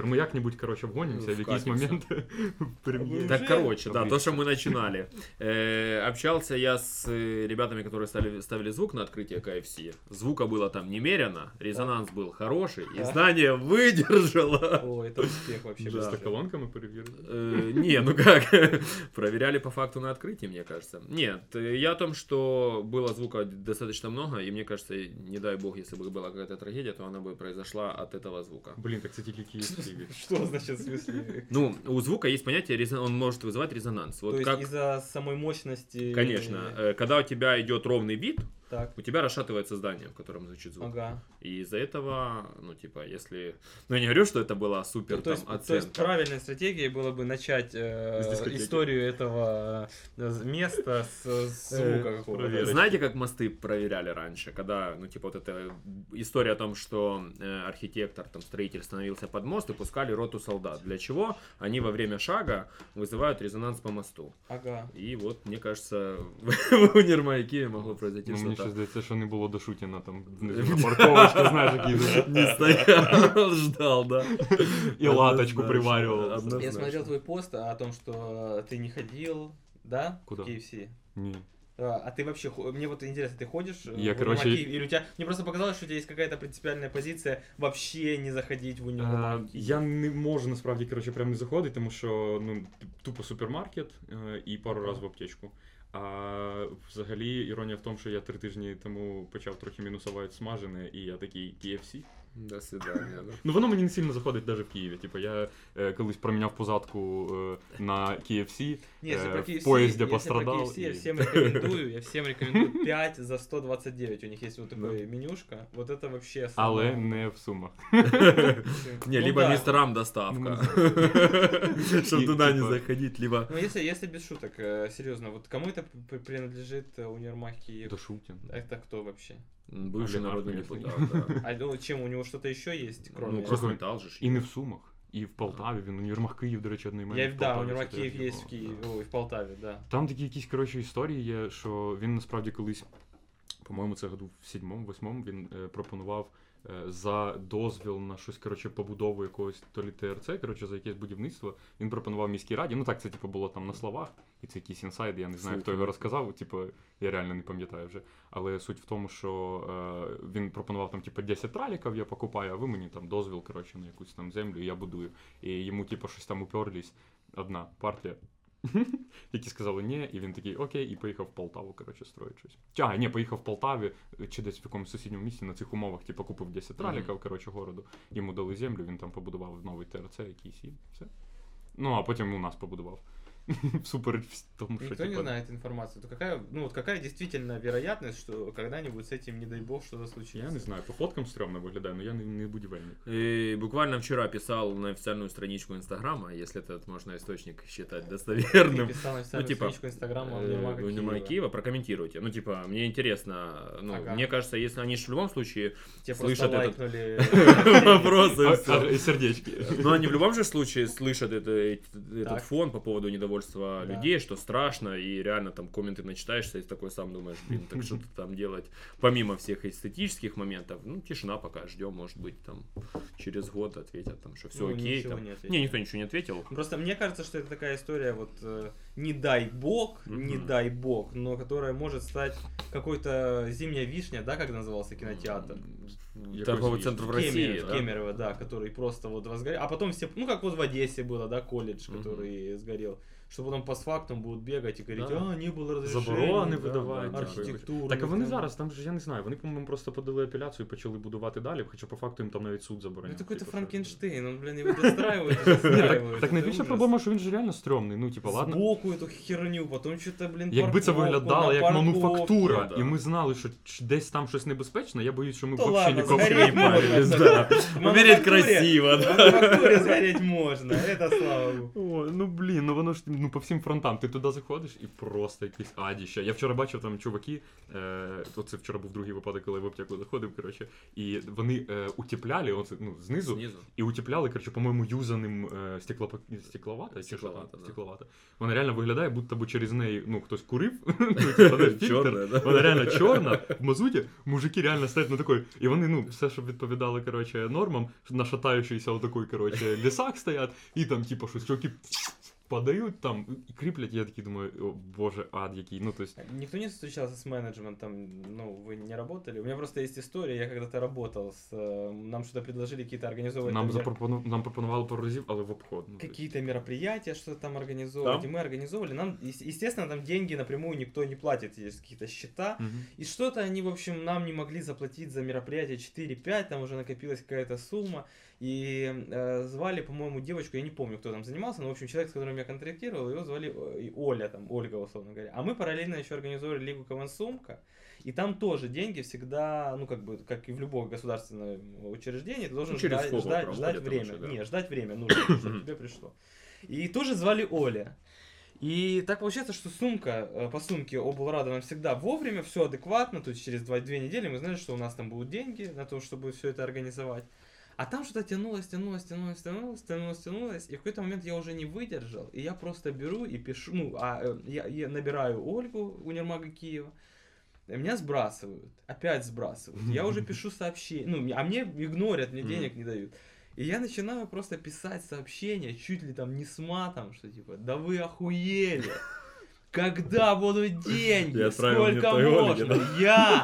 Тепер ми як-небудь, коротше, вгонимося в якийсь Вкатимся. момент в прем'єрі. Так, Уже? короче, да, то, Отлично. что мы начинали. Э, общался я с э, ребятами, которые ставили, ставили звук на открытие KFC. Звука было там немерено, резонанс был хороший, и Да. здание выдержало. О, это успех вообще. Да. быстрый. З колонками перевірили. Э, Не, ну как, проверяли по факту на открытии, мне кажется. Нет, э, я о том, что было звука достаточно много, и мне кажется, не дай бог, если бы была какая-то трагедия, то она бы произошла от этого звука. Блін, так це тільки київські. Что значит в смысле? Ну, у звука есть понятие, резон- он может вызывать резонанс. То Вот есть как, из-за самой мощности... конечно, э, когда у тебя идет ровный бит, Так, у тебя расшатывается здание, в котором звучит звук. ага. И из-за этого, ну, типа, если... Ну, я не говорю, что это была супер то, там есть, то есть оценка. правильной стратегией было бы начать э, историю этого э, места с, с звука Э, какого-то. Знаете, как мосты проверяли раньше, когда, ну, типа, вот эта история о том, что э, архитектор, там, строитель становился под мост и пускали роту солдат. Для чего? Они во время шага вызывают резонанс по мосту. Ага. И вот, мне кажется, в Универмайке могло произойти Ну, мені ще что-то. здається, що не було до Шутіна там внизу на парковочці, знаєш, який Не стоял, ждал, да. і латочку Однозначно, приварював. Я однозначно. смотрел твой пост о том, что ты не ходил, да? Куда? В KFC. Ні. А а ты вообще, хо- мне вот интересно, ты ходишь э, Я, в короче, Универмаг или у тебя, мне просто показалось, что у тебя есть какая-то принципиальная позиция вообще не заходить в Е, универмаг. Я не можу насправді коротше прям не заходити, тому що ну тупо супермаркет е, і пару Ага. разів в аптечку. А взагалі іронія в тому, що я три тижні тому почав трохи мінусувати смажене, і я такий KFC. До свидания, да. Ну воно мені не сильно заходить навіть в Києві. Типу, я е, колись проміняв позадку е, на KFC. Не, если э, про в KFC, поезде если про пострадал KFC, я и- всем рекомендую, я всем рекомендую 5 за 129. У них есть вот такое менюшка. Вот это вообще Але самое- не в сумах. Не, Ну либо да. мистер Рам доставка. Чтобы И, туда не типа, заходить, либо... Ну, если, если без шуток, э, серьезно, вот кому это п- принадлежит э, универмаг Киев? До Шутін. Это кто вообще? Бывший а народный депутат, да. А ну, чем, у него что-то еще есть, кроме... Ну, Кросметалл же. І не в Сумах, і в Полтаві. Він універмаг Київ, до речі, одноіменний. Я, в да, це Киев в Києві, да. ой, в Полтаві, да. Там такі якісь коротше історії є, що він насправді колись, по-моєму, це году в сьомому, восьмому він е, пропонував за дозвіл на щось, коротше, побудову якогось то лі ТРЦ, коротше, за якесь будівництво. Він пропонував міській раді. Ну так, це типу було там на словах, і це якийсь інсайд, я не знаю, хто його розказав. Типу, я реально не пам'ятаю вже. Але суть в тому, що е, він пропонував там, типу, 10 траліків я покупаю, а ви мені там дозвіл, коротше, на якусь там землю, і я будую. І йому, типу, щось там уперлись. Одна партія. Які сказали ні, і він такий окей, і поїхав в Полтаву, коротше, строїть щось. Тяга ні, поїхав в Полтаві е, чи десь в якомусь сусідньому місті на цих умовах, типу, купив 10 раліків, коротше, городу. Йому дали землю, він там побудував новий ТРЦ якийсь і все. Ну, а потім у нас побудував. Всупереч тому, що Никто не типу, знает информацию. То какая, ну вот какая действительно вероятность, что когда-нибудь с этим, не дай бог, что-то случится? Я не знаю, по фоткам стрьомно виглядає, але я не, не будівельник. И буквально вчера писал на официальную страничку Инстаграма, если этот можно источник считать достоверным. Писал на официальную типа, страничку Инстаграма Э, Универмага Универмага Киева. Киева, прокомментируйте. Ну, типа, мне интересно, ну, Ага. мне кажется, если они ж в любом случае Тебе слышат просто этот- лайкнули. вопросы, А, всё. а, і сердечки. Но они в любом же случае слышат это, этот Так. фон по поводу недовольства да. людей, что страшно, и реально там комменты начитаешься, и такой сам думаешь, блин, так что-то там делать. Помимо всех эстетических моментов, ну, тишина пока, ждем, может быть, там, через год ответят, там, что все Ну, окей. Там. не. Не, никто ничего не ответил. Просто мне кажется, что это такая история, вот э, не дай бог, не Мгм. дай бог, но которая может стать какой-то зимняя вишня, да, как назывался кинотеатр? Якось Торговый есть. центр в России, Кемерово, да? Кемерово, да, который просто вот возгорел. А потом все, ну как вот в Одессе было, да, колледж, Мгм. который сгорел. Что потом постфактум будут бегать и говорить, Да. а, не было разрешения. Заборони да, видавають. да, типу, якось. архітектурних Так а вони там. зараз, там же я не знаю, вони, по-моєму, просто подали апеляцію і почали будувати далі, хоча по факту їм там навіть суд Ну забороняв. это какой-то типу, що- Франкенштейн, он, блин, его достраивает, Ні, так, достраивает. так это найбільша ужас. проблема, що він же реально стрьомний. Ну, типу, ладно. Эту херню, потом что-то, блин, Якби це парковку, виглядало на як мануфактура, да. і ми знали, що ч- десь там щось небезпечне, я боюсь, що ми То взагалі ладно, ніколи не згоріть можна. Да. Красиво, В да. мануфактуре сгореть можно, это слава богу. О, ну блін, ну воно ж ну по всім фронтам. Ти туди заходиш і просто якісь адіща. Я вчора бачив там чуваки. Е, то це вчора був другий випадок, коли я в аптеку заходив. Коротше, і вони е, утепляли, оце, ну, знизу, Снизу. і утепляли, коротше, по-моєму, юзаним е, стеклопак... стекловата, чи що там? Стекловата, да. стекловата. Вони реально реально виглядає, будто би через неї ну, хтось курив. ну, да? Вона реально чорна, в мазуті, мужики реально стоять на такой, і вони, ну, все, щоб відповідало коротше, нормам, на шатаючийся отакої, коротше, лісах стоять, і там, типу, щось чуваки подають там і кріплять, я такий думаю, о, боже, ад який, ну, то есть, Никто не встречался с менеджментом, ну, вы не работали? У меня просто есть история, я когда-то работал с... э, Нам что-то предложили какие-то организовывать... нам, там мер- запропону... нам пропонували пару разів, але в обход. Ну, то есть. какие-то мероприятия, что там организовывать, Там? и мы организовывали. Нам, ес- естественно, там деньги напрямую никто не платит, есть какие-то счета. Мгм. И что-то они, в общем, нам не могли заплатить за мероприятие 4-5, там уже накопилась какая-то сумма. И э, звали, по-моему, девочку, я не помню, кто там занимался, но, в общем, человек, с которым я контрактировал, его звали э, Оля, там, Ольга, условно говоря. А мы параллельно еще организовали Лигу Кавансумка, и там тоже деньги всегда, ну, как бы, как и в любом государственном учреждении, ты должен Ну, ждать, ждать, ждать время. еще, да. Не, ждать время нужно, чтобы тебе пришло. И тоже звали Оля. И так получается, что сумка, э, по сумке облрада нам всегда вовремя, все адекватно, то есть через 2-2 недели мы знали, что у нас там будут деньги на то, чтобы все это организовать. А там что-то тянулось, тянулось, тянулось, тянулось, тянулось, тянулось, и в какой-то момент я уже не выдержал, и я просто беру и пишу, ну, а э, я, я набираю Ольгу, универмага Киева, и меня сбрасывают, опять сбрасывают. Я уже пишу сообщение, ну, а мне игнорят, мне денег не дают. И я начинаю просто писать сообщения, чуть ли там не с матом, что типа, да вы охуели. Когда будут деньги? Сколько Ольге, можно? Я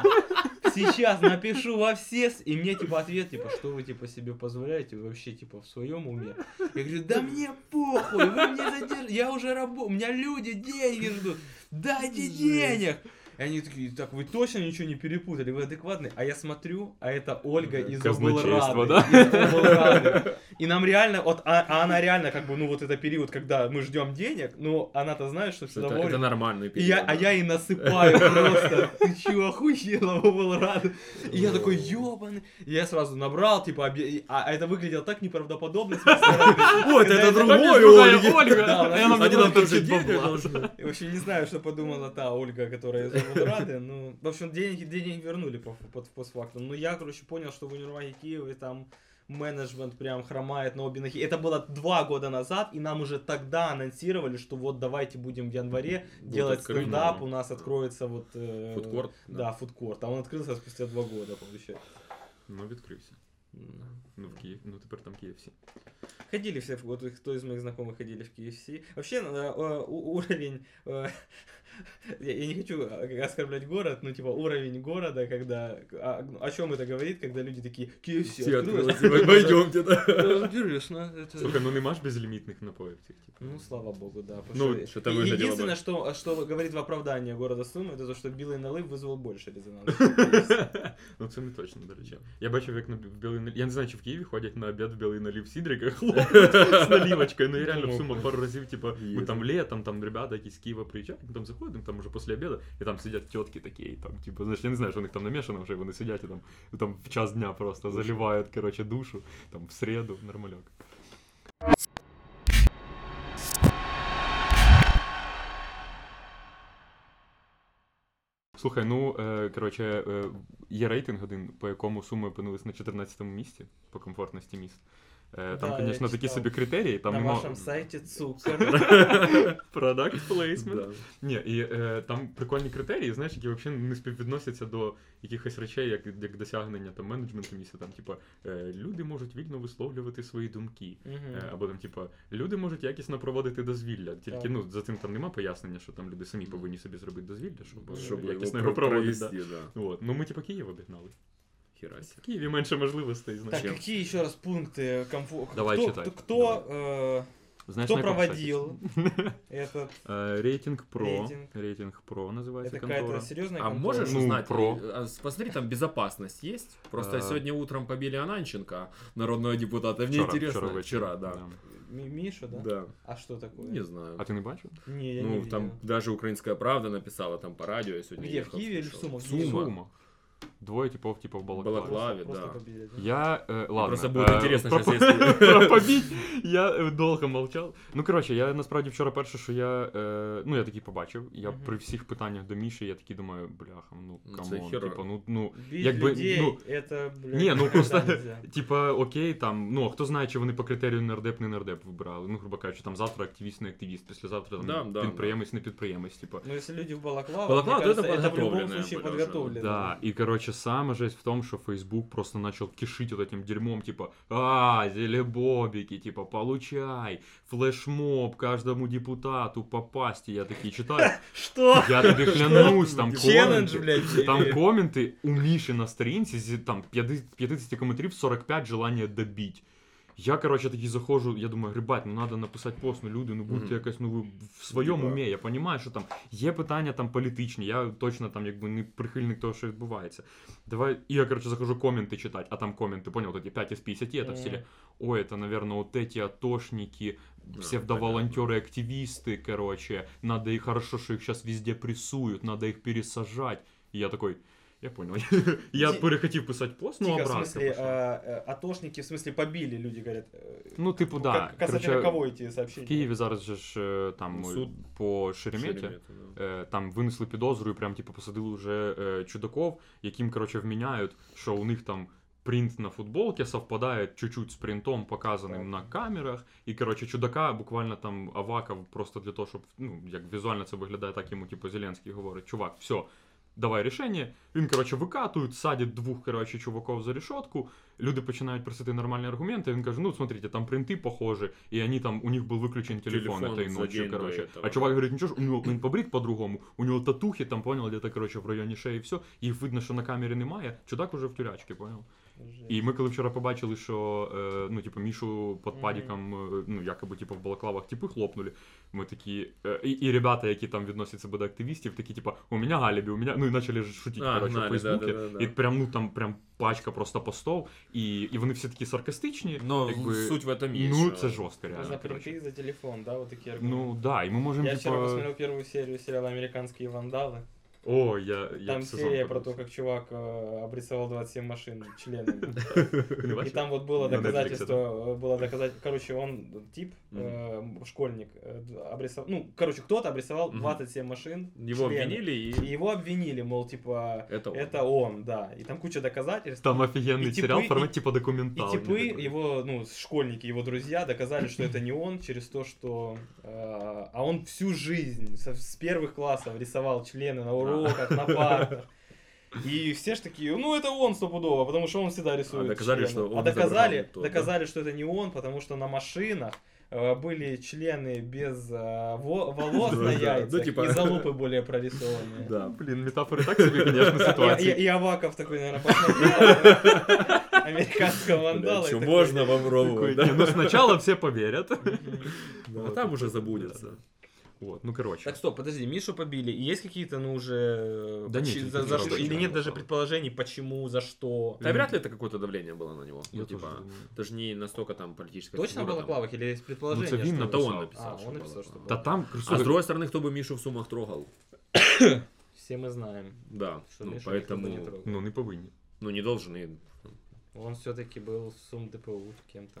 сейчас напишу во все... И мне типа ответ, типа, что вы типа себе позволяете? Вы вообще типа в своем уме? Я говорю, да мне похуй, вы мне задержите, я уже работаю, у меня люди деньги ждут, дайте денег. И они такие, так вы точно ничего не перепутали, вы адекватны? А я смотрю, а это Ольга из Казначейство, да? из. И нам реально, вот, а, а она реально, как бы, ну вот это период, когда мы ждем денег, но она-то знает, что всегда Это, это нормальный И период. я, а я и насыпаю просто. Ты чё, охуела, был рад. И я такой, ёбаный. И я сразу набрал, типа, обе- и- а, а это выглядело так неправдоподобно. Вот, это другой Ольга. Да, и она кидает денег бабла. должны. И вообще не знаю, что подумала та Ольга, которая Волгограда. Ну, в общем, деньги, деньги вернули по, по, постфактум. Но я, короче, понял, что в универмаге Киева там менеджмент прям хромает на обе ноги. Это было два года назад, и нам уже тогда анонсировали, что вот давайте будем в январе Вот делать открыли, стендап, да. у нас откроется вот... э, Фудкорт, Да, да. фудкорт. А он открылся спустя два года, получается. Ну, відкрився. Ну, в Київ, ну тепер там KFC. Ходили все, в- вот кто из моих знакомых ходили в KFC. Вообще, э, э, уровень... э, Я я не хочу э, оскорблять город, но типа уровень города, когда... а, О чем это говорит, когда люди такие, KFC Все открылось?» открылось, пойдемте, да. Э, Интересно. это- Слухай, ну нема ж безлімітних напоїв цих, типу. Ну, слава богу, да. потому Ну, что- что-то и- выглядело Единственное, бы. что, что говорит в оправдание города Сумы, это то, что белый налив вызвал больше резонанса. Ну це не точно, до речі. Я бачив, як на б- в білий налів. Я не знаю, чи в Києві ходять на обід в білий налів сідрика, хлопають з наливочкою. Ну я реально в Сумах пару разів, типу, ми Є. там летом, там ребята якісь з Києва приїжджають, ми там Заходимо, там уже після обіду, і там сидять тітки такі, і там, типу, знаєш, я не знаю, що у них там намішано вже, вони сидять і там, там в час дня просто заливають, коротше, душу, там в середу, нормальок. Слухай, ну е, коротше, е, є рейтинг один, по якому суми опинились на 14-му місці по комфортності міст. Е, Там, Да, звісно, такі собі критерії. Там На нема... вашем сайте цукор. Product placement. Да. Ні, і е, там прикольні критерії, знаєш, які взагалі не співвідносяться до якихось речей, як, як досягнення там менеджменту місця. Там, типа, е, люди можуть вільно висловлювати свої думки. Е, або там, типа, люди можуть якісно проводити дозвілля. Тільки Так. ну за цим там нема пояснення, що там люди самі повинні собі зробити дозвілля, щоб, Щоб якісно його його проводити. Да. да. От. Ну ми типа Київ обігнали. Херася. В Києві менше можливостей, Так, значить. какие еще раз пункты комфорта? Давай кто, читай. Кто, кто, э, Знаєш, кто на якому проводил сайті? этот? Е, Рейтинг Про. Рейтинг. Рейтинг Про називається Это контора. какая-то серьезная А контора? можешь Ну, узнать, про. а, с- посмотри, там безопасность есть? Просто А. сегодня утром побили Ананченко, народного депутата. Мне Вчора, интересно. вчора ввечері. Вчера, да. Ми- Миша, да? Да. А что такое? Не знаю. А ти не бачив? Не, я не ну, видел. там даже Украинская правда написала там по радио. Я сегодня Где, в ехал, Киеве или в слушал. Сумах? Сума. Сума. двоє типов, типу, в балаклаві. Балаклаві. Просто да. побили, да. Я, э, ладно. Просто будет э, интересно про, сейчас, если- про побить я э, довго мовчав. Ну, коротше, я насправді вчора перше, що я, е, ну, я такий побачив, я Мгм. при всіх питаннях до Міші, я такий думаю, бляха, ну, Ну, це камон, хіро. типу, ну, ну, Бить Якби, людей, ну, это, блядь, Ні, ну, никогда просто- нельзя. Типа, окей, там, ну, а хто знає, чи вони по критерію нардеп, не нардеп вибирали. Ну, грубо кажучи, там завтра активіст, не активіст, післязавтра там Да, да, підприємець, не підприємець, типа. Ну, если люди в балаклавах, Балаклава, мне то это кажется, это в любом подготовленные случае были уже. подготовленные. Да, и, короче, самая жесть в том, что Facebook просто начал кишить вот этим дерьмом, типа, а, зелебобики, типа, получай, флешмоб каждому депутату попасть. И я такие читаю, Что? я тобі клянусь, там Челлендж, коменти, блядь. там или- коменти у Міші на сторінці, зі там 50 50 коментарів, 45 желання добить. Я, короче, такий заходжу, я думаю, ребят, ну треба написати пост, ну люди, ну будьте Мгм. якось, ну ви в своєму Типа- умі. Я розумію, що там є питання там політичні, я точно там якби не прихильник того, що відбувається. Давай, і я, короче, захожу коменти читати, а там коменти, понял, вот эти 5 из 50, это в Мгм. стиле, ой, это, наверное, вот эти атошники, Да, псевдоволонтеры, активисты, короче, надо их, хорошо, что их сейчас везде прессуют, надо их пересажать. И я такой, я понял. я Ти- перехотів писати пост, ну, Тихо, в обратно смысле, пошел. а, э, атошники, в смысле, побили, люди говорят. э, Ну, типу, да. Как, касательно Короче, кого эти в сообщения? Києві зараз же ж е, там Ну, е, суд. по Шереметі, Шеремета, да. е, там винесли підозру і прям типу посадили вже е, чудаков, яким, короче, вміняють, що у них там принт на футболке совпадает чуть-чуть с принтом, показанным Так. на камерах. І, короче, чудака буквально там Аваков просто для того, щоб ну, як візуально це виглядає, так йому, типу, Зеленський говорить, чувак, все, давай рішення. Він, короче, викатують, садять двох, коротше, чуваков за решетку. Люди починають просити нормальні аргументи. Він каже: ну, смотрите, там принти похожі, і вони там, у них був виключений телефон, Телефон этой ночі. коротше. А чувак говорит, нічого, ж, у него він побрит по-другому, у него татухи, там, понял, где-то, короче, в районі шеї, все. Їх видно, що на камері немає. Чудак уже в тюрячці, понял? Жесть. І ми коли вчора побачили, що е, ну, типу, Мішу під Мгм. падіком, е, ну, якоби типу, в балаклавах типи хлопнули. Ми такі. Е, і, і ребята, які там відносять себе до активістів, такі, типу, у мене галібі, у мене. Ну і почали ж шутити, А, коротше, в гнали, Фейсбуці. да, да, да, да. І прям, ну там прям пачка просто постов, і, і вони всі такі саркастичні. Но якби, суть в этом есть. Ну, что- це жорстко, За реально. коротше. принты, за телефон, да, вот такие аргументы. Ну да, і ми можемо, Я вчера типа. посмотрел первую серию сериала «Американские вандалы». О, я, я Там б сезон серия про то, подивився. как чувак э, обрисовал 27 машин членами. Не И бачив? там вот было На Netflix, доказательство, э, было доказательство, короче, он тип, э, школьник, э, д- обрисовал, ну, короче, кто-то обрисовал Мгм. 27 машин. Его члены. обвинили И и... его обвинили, мол, типа, Это он. это он, да. И там куча доказательств. Там офігенний І типи- серіал в форматі і- типа И документалки. типы, такий. его, ну, школьники, его друзья доказали, что это не он через то, что... э, а он всю жизнь со- с первых классов рисовал члены на уроках, на партах. И все ж такие, ну это он стопудово, потому что он всегда рисует А доказали, члены. что он А доказали, изображал то, да? доказали, что это не он, потому что на машинах э, были члены без э, во- волос Да, на да. яйцах Ну, типа- и залупы более прорисованные. Да. Блін, метафори так собі, звісно, И, ситуації. и- и Аваков такой, наверное, посмотрел американского вандала. и Что такой, можно вам Такой, ровно, «Не, Ну, сначала все поверят. «Мгм». А там уже забудется. Вот, ну, короче. Так, стоп, подожди, Мишу побили. Есть какие-то, ну, уже... Да нет, за, за что? Или не нет даже предположений, почему, за что? Да вряд ли это какое-то давление было на него. Я Ну, тоже типа, думаю. это же не настолько там политическая Точно было. Клавах или есть предположение? Ну, это Вин что- Это он написал. А, что он написал, что да. там, А с другой стороны, кто бы Мишу в суммах трогал? Все мы знаем, Да, что ну, поэтому, трогал. ну не повинні. ну, не должен и... Он все-таки был сум ДПУ кем-то.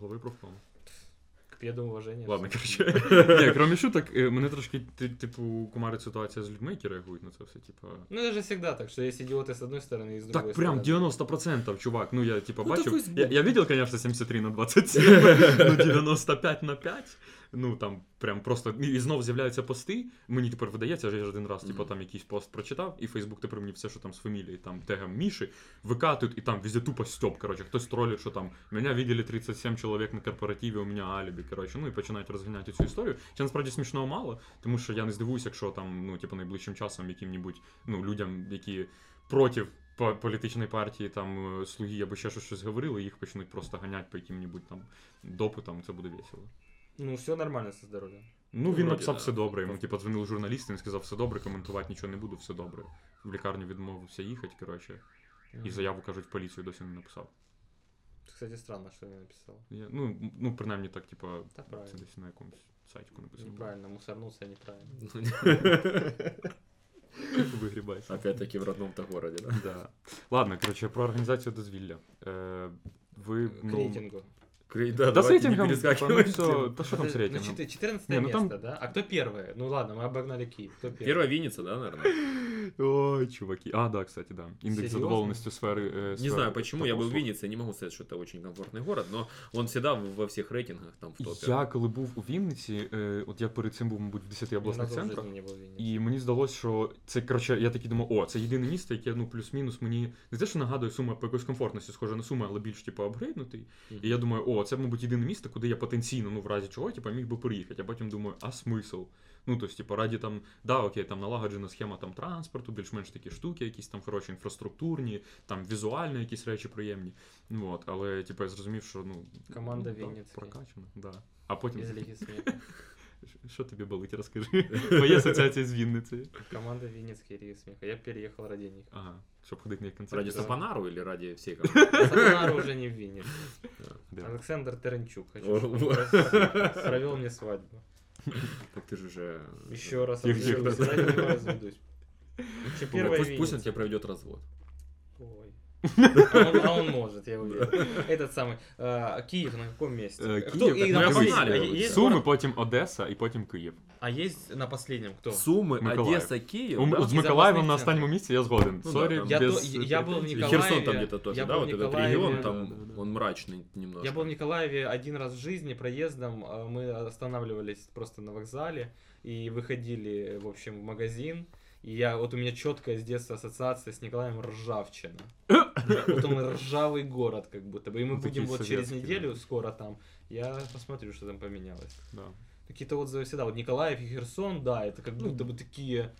Голови профкому. К педу уважения. Ладно, всё. коротше. Ні, крім шуток, е, мене трошки, ти- типу, кумарить ситуація з людьми, які реагують на це все, типу. Ну, это же всегда так, что есть идиоты с одной стороны и с другой Так прям стороны. 90%, чувак. Ну, я типа Ну, это бачив. Facebook. Я, я видел, конечно, 73 на 27, ну 95 на 5. Ну там прям просто і знов з'являються пости. Мені тепер видається, я ж один раз, типу, там якийсь пост прочитав, і Фейсбук тепер мені все, що там з фамілії, там тегом Міші, викатують, і там везде тупо стьоп. Коротше, хтось тролить, що там мене видели 37 чоловік на корпоративі, у мене алібі. Коротше, ну і починають розганяти цю історію. Чи насправді смішного мало, тому що я не здивуюся, якщо там, ну, типу, найближчим часом яким-небудь ну, людям, які проти по- політичної партії, там е, слуги або ще щось, щось говорили, їх почнуть просто ганяти по яким-небудь там допитам, це буде весело. Ну, все нормально со здоровьем. Ну, він Вроді, написав да. все добре. Йому типу, дзвонив журналіст, він сказав, все добре, коментувати нічого не буду, все добре. В лікарню відмовився їхати, коротше, і Мгм. заяву кажуть, в поліцію досі не написав. Кстати, странно, что я написал. Я, ну, м- ну, принаймні так, типу, Так це правильно. десь на якомусь сайтику написано. Неправильно, мусорнулся неправильно. Вигрібайся. Опять-таки в родном-то городе, да? Да. Ладно, коротше, про організацію дозвілля. Е, ви, К ну, рейтингу. Кри- Да, Да, с давайте не ну, да что там с рейтингом? Ну, чет- 14 Не, ну там- место, да? А кто первое? Ну ладно, мы обогнали Киев. Кто первый? Первая Винница, да, наверное? Ой, чуваки. А, да, кстати, да. Індекс Серйозно? задоволеності сфери. е, Не сфери знаю почему, я был в послуг. Виннице, не могу сказать, что это очень комфортный город, но он всегда в- во всех рейтингах там в топе. Я коли був у Вінниці, е, от я перед цим був, мабуть, в 10 Ни обласних разу в центрах. жизни не был в Виннице. І мені здалося, що це коротше, я такий думав, о, це єдине місто, яке ну плюс-мінус мені не те, що нагадує сума по якоїсь комфортності, схоже на сума, але більш типу апгрейднутий. Мгм. І я думаю, о, це, мабуть, єдине місто, куди я потенційно, ну в разі чого, типу, міг би приїхати. А потім думаю, а смисл? Ну, тобто, типу, раді там, да, окей, там налагоджена схема там транспорту, більш-менш такі штуки, якісь там хороші інфраструктурні, там візуально якісь речі приємні. Ну от, але типу, я зрозумів, що ну Команда ну, да, прокачана, да. А потім що тобі болить, розкажи. Твої асоціації з Вінницею. Команда Винницкой Лиги Смеха. Я переехал ради них. Ага, щоб ходити на їх концерти. Ради Да. Сапонару или ради всей команды? Сапонару уже не в Виннице. Александр Теренчук. Вот. провел мне свадьбу. Так ты же уже... Еще раз ради него разведусь. Еще Пусть, первая пусть он тебе проведет развод. Ой. А он, а он может, я уверен. Этот самый. а, Киев на каком месте? Э, Кто- Киев, и так на мы последнем. погнали. А есть Суми, город- потім Одеса і потім Київ. А есть на последнем кто? Суммы, Миколаев. Одесса, Киев, У- да? З Из Миколаєвом на обласних останньому місці я згоден. Ну Сорі, да, там. Я, без то- я был в претензій. И Николаеве. Херсон там где-то тоже, я да? был в Вот этот Николаеве, регион, да, там да, да. он мрачный немножко. Я был в Николаеве один раз в жизни проездом. а, Мы останавливались просто на вокзале и выходили, в общем, в магазин. И я, вот у меня четкая с детства ассоциация с Николаем Ржавчина. Вот он ржавый город, как будто бы. И мы Ну, будем вот через неделю скоро там. Я посмотрю, что там поменялось. Да. Какие-то отзывы всегда. Вот Николаев и Херсон, да, это как будто бы такие...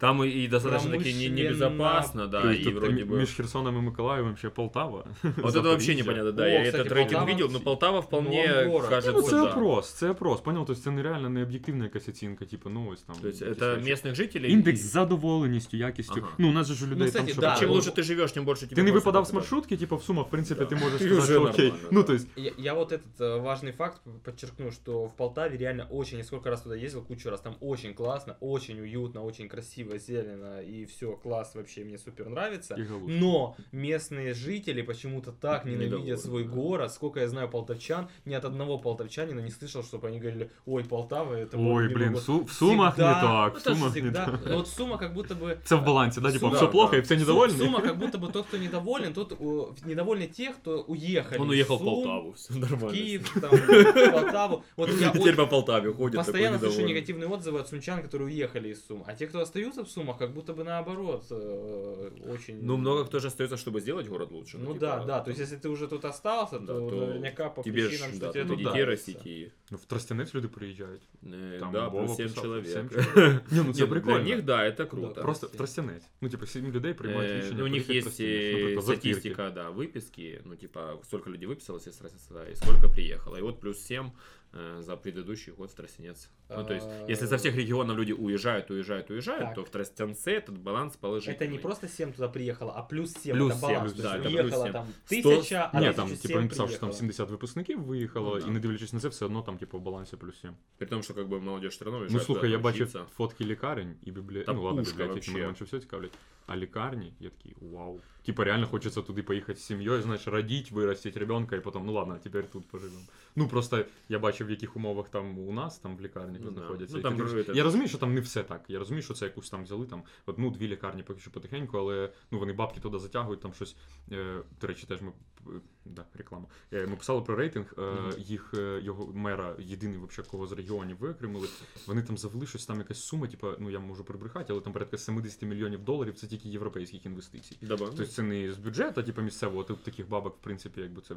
Там и, и достаточно таки не- Промышленно- небезопасно, да, Тобто, и тобто, вроде м- бы... Між Херсоном і Миколаєвом ще Полтава. Вот это вообще Запоріжжя. непонятно, да. О, я кстати, этот рейтинг Полтава- видел, но Полтава вполне Норм город. кажется, Ну, це да. опрос, це опрос. Поняв, тобто це нереально не об'єктивна якась оцінка, типу, ну ось там. То есть якісь это речі. местных жителей. Індекс и- з задоволеністю, якістю. Ага. Ну, у нас же ж у людей Ну, там кстати, що да, таке? Чем вот- лучше ты живешь, тем больше тебе Ти не просто випадав з попадает. маршрутки, типу, в Сумах, в принципі, Да. ти можеш І сказати, вже що окей. нормально, Ну, да. то есть, Я, я вот этот э, важный факт подчеркну, что в Полтаве реально очень, я сколько раз туда ездил, кучу раз, там очень классно, очень уютно, очень красиво, зелено, и все, класс, вообще мне супер нравится. і галушки. Но местные жители почему-то так ненавидят Недовольны, свой да. город. Сколько я знаю полтавчан, ни от одного полтавчанина не слышал, чтобы они говорили, ой, Полтава, это Ой, мой блін, любимый в Су- в Сумах не Всегда. так, Ну, в это ж Сумах не всегда. так. Но вот Сума как будто бы... Це в балансі, да? Типа, Сума, все да, плохо, да. і все Су- недовольні? Сума как будто бы тот, кто недоволен, тот у- недовольны те, кто уехали. Он из уехал в Сум, Полтаву, все нормально. в Киев, там, в Полтаву. Вот я Теперь очень- по Полтаве ходит Постоянно такой слышу недовольный. негативные отзывы от сумчан, которые уехали из Сум. А те, кто остаются в Сумах, как будто бы наоборот, э, очень... Ну, много кто же остается, чтобы сделать город лучше. Ну типа, да, да, то есть если ты уже тут остался, Да, то, то наверняка по тебе причинам, ж, что да, тебе туда тут детей нравится. растить и... Ну, в Тростянець люди приїжджають. э, Там да, Вова плюс 7 писав, человек. сім чоловік. Ні, ну це Нет, прикольно. Для них, да, это круто. Да, Просто в Всі. Тростянець. Ну, типу, сім людей приймають Э, рішення. ну, у них приїхати в есть Тростянець, э, наприклад, з Артірки. статистика, да, выписки, ну, типа, сколько людей выписалось из Тростянца и сколько приехало. И вот плюс 7 э, за предыдущий год в Тростянец. Ну, то есть, если со всех регионов люди уезжают, уезжают, уезжают, Так. то в Тростянце этот баланс положительный. Это не просто 7 туда приехало, а плюс 7, Плюс это сім, баланс. плюс То есть сім. Да, это уехало плюс сім. там Сто- тысяча, а Ні, тысяча там, семь типу, він писав, що там приехало. 70 випускників виїхало, Ну, да. і не дивлячись на це, все одно там, типу, в балансі плюс 7. При том, что как бы молодежь все равно уезжает. Ну слухай, я куда-то бачив учиться. фотки лікарень і бібліотеки. Та Ну ладно, пушка бібліотеки вообще. мене менше все цікавлять. А лікарні, я такий, вау. Типа реально хочеться туди поїхати з сім'єю, знаєш, родить, виростити ребенка, і потім, ну ладно, тепер тут поживемо. Ну просто я бачив, в яких умовах там у нас, там в лікарнях Ну, знаходяться. Ну, там ти дивишся- Я розумію, що там не все так. Я розумію, що це якусь там взяли там одну-дві лікарні поки що потихеньку, але ну вони бабки туди затягують, там щось. Е, до речі, теж ми е, да, реклама. Е, ми писали про рейтинг. Е, їх е, його мера, єдиний вообще, кого з регіонів виокремили. Вони там завели щось там якась сума, типу, ну я можу прибрехати, але там порядка 70 мільйонів доларів це тільки європейських інвестицій. Тобто це не з бюджету, типу місцевого, тут таких бабок, в принципі, якби це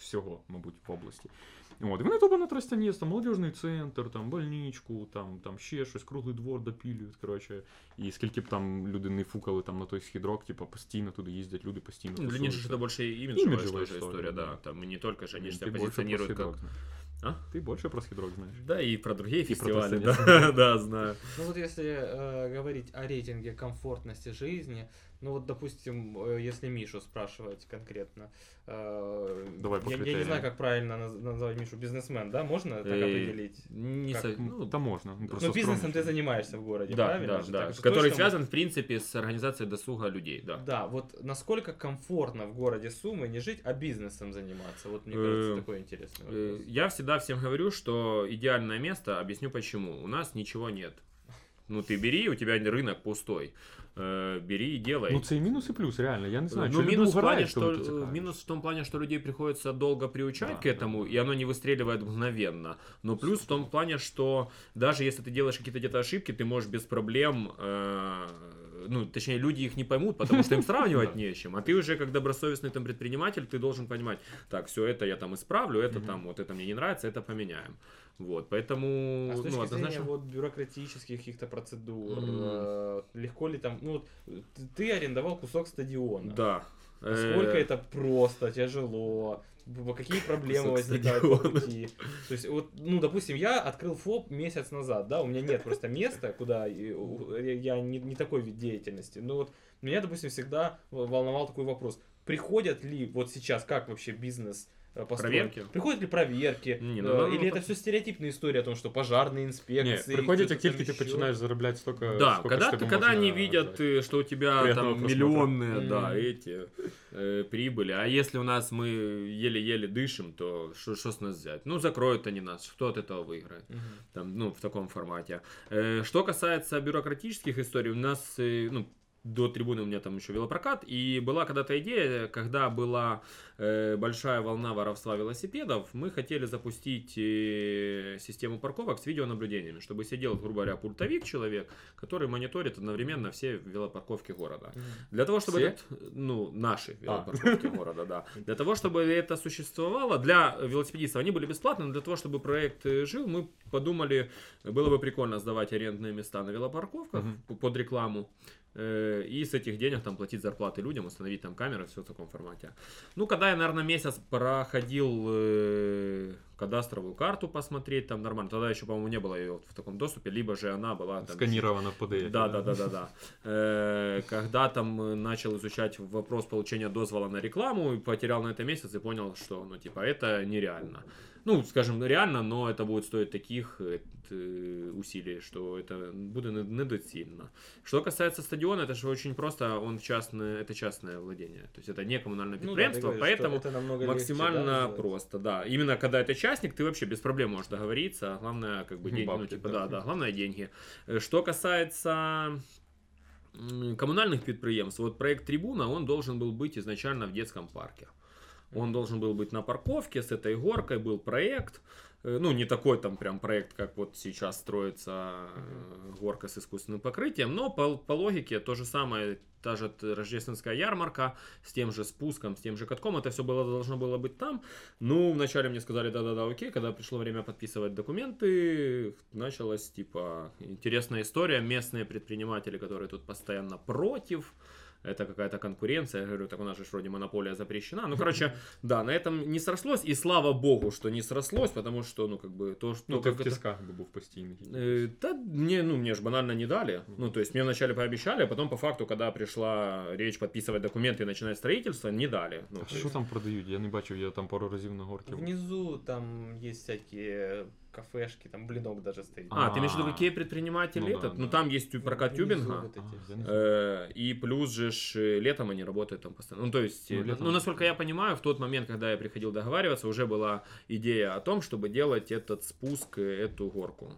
всього, мабуть, в області. От, і вони тупо на Тростянець, там молодіжний центр, там больничку, там, там ще щось, круглий двор допілюють, коротше. І скільки б там люди не фукали там на той східрок, типу, постійно туди їздять, люди постійно. Ну, Для них же тусуються. это больше имиджевая, Имиджевая что же история, история, да. да. Там и не только же, они же Ти себя більше про позиционируют как східрок знаєш. А? Ты больше про скидрок знаешь. Да, и про другие И про фестивали, Тестонес. да, да, знаю. Ну вот если э, говорить о рейтинге комфортности жизни, ну вот, допустим, э, если Мишу спрашивать конкретно, э, Давай я, я не знаю, как правильно наз- назвать Мишу бизнесмен, да, можно так Э, определить? Не Как? со- Ну, там можно. ну, просто Ну, бизнесом скромно. ты занимаешься в городе, да, правильно? да, же? да, Так который точно связан, в принципе, с организацией досуга людей, да. Да, вот насколько комфортно в городе Сумы не жить, а бизнесом заниматься? Вот мне Э, кажется, такой интересный Э, вопрос. Я всегда всем говорю, что идеальное место, объясню почему. У нас ничего нет. Ну, ты бери, у тебя рынок пустой. Э, Бери и делай. Ну, це і мінус, і плюс, реально. Я не знаю, Ну, чи люди минус в плане, угорають, что, коли ти це э, кажеш. минус в том плане, что людей приходится долго приучать Да, к да, этому, да. и оно не выстреливает мгновенно. Но плюс в том плане, что даже если ты делаешь какие-то где-то ошибки, ты можешь без проблем, э, ну, точнее, люди их не поймут, потому что им сравнивать не с чем. А ты уже, как добросовестный там предприниматель, ты должен понимать, так, все это я там исправлю, это там, вот это мне не нравится, это поменяем. Вот, поэтому, А с точки ну, зрения однозначно... вот бюрократических каких-то процедур, М. э, легко ли там, ну, ты арендовал кусок стадиона. Да. Насколько Э, это просто, тяжело, какие проблемы возникают по пути. То есть, вот, ну, допустим, я открыл ФОП месяц назад, да, у меня нет просто места, куда я не, не такой вид деятельности. Ну, вот, меня, допустим, всегда волновал такой вопрос. Приходят ли вот сейчас, как вообще бизнес э, построен? Проверки? Приходят ли проверки? Не, ну, Э, ну, Или ну, это все стереотипная история о том, что пожарные Ні, инспекции? приходять, кто-то як там тільки ти ещё. починаєш заробляти стільки, Да, скільки когда, ж ты, тебе когда можна они видят, взяти. э, что у тебя Приятного там просмотра. миллионные, да, Мгм. эти э, прибыли, а если у нас мы еле-еле дышим, то что с нас взять? Ну, закроют они нас, кто от этого выиграет? Мгм. Там, ну, в таком формате. Э, что касается бюрократических историй, у нас, э, ну, до трибуны у меня там еще велопрокат, и была когда-то идея, когда была э, большая волна воровства велосипедов, мы хотели запустить э, систему парковок с видеонаблюдениями, чтобы сидел, грубо говоря, пультовик человек, который мониторит одновременно все велопарковки города. Для того, чтобы Все? этот, ну, наши А. велопарковки города, да. Для того, чтобы это существовало, для велосипедистов они были бесплатны, но для того, чтобы проект э, жил, мы подумали, было бы прикольно сдавать арендные места на велопарковках под рекламу. Э, И с этих денег там платить зарплаты людям, установить там камеры, все в таком формате. Ну, когда я, наверное, месяц проходил э, кадастровую карту посмотреть, там нормально. Тогда еще, по-моему, не было ее в таком доступе, либо же она была там Сканірована в PDF. да, да, да, да, да. Э, Когда там э, начал изучать вопрос получения дозвола на рекламу, потерял на это месяц и понял, что, ну, типа, это нереально. Ну, скажем, реально, но это будет стоить таких э, т- усилий, что это будет не- недоцільно. Что касается стадиона, это же очень просто, он частное, это частное владение. То есть это не коммунальное Ну да, предприятие, говоришь, что поэтому это намного легче, максимально да, просто, да. Именно когда это частник, ты вообще без проблем можешь договориться. Главное, как бы деньги, ну, Бабки, типа, да. да, да, главное деньги. Э, Что касается коммунальных предприемств, вот проект Трибуна, он должен был быть изначально в детском парке. Он должен был быть на парковке с этой горкой, был проект. Э, Ну, не такой там прям проект, как вот сейчас строится э, горка с искусственным покрытием, но по, по логике то же самое, та же рождественская ярмарка с тем же спуском, с тем же катком, это все было, должно было быть там. Ну, вначале мне сказали, да-да-да, окей, когда пришло время подписывать документы, началась, типа, интересная история, местные предприниматели, которые тут постоянно против, это какая-то конкуренция. Я говорю, так у нас же вроде монополия запрещена. Ну, короче, да, на этом не срослось. И слава богу, что не срослось, потому что, ну, как бы, то, что... Ну, как в это- тисках би був постійний. Э, Да, мне, ну, мне же банально не дали. Ну, то есть мне вначале пообещали, а потом по факту, когда пришла речь подписывать документы и начинать строительство, не дали. Ну, А що есть- там продають? Я не бачив, я там пару разів на горки. був. Внизу там есть всякие кафешки, там блинок даже стоит. А, ты имеешь в виду, А. какие предприниматели Ну да, этот? Ну, да. там есть Ну, прокат тюбинга. Э, И плюс же э, летом они работают там постоянно. Ну, то есть, Ну, э, ну, насколько я понимаю, в тот момент, когда я приходил договариваться, уже была идея о том, чтобы делать этот спуск, эту горку,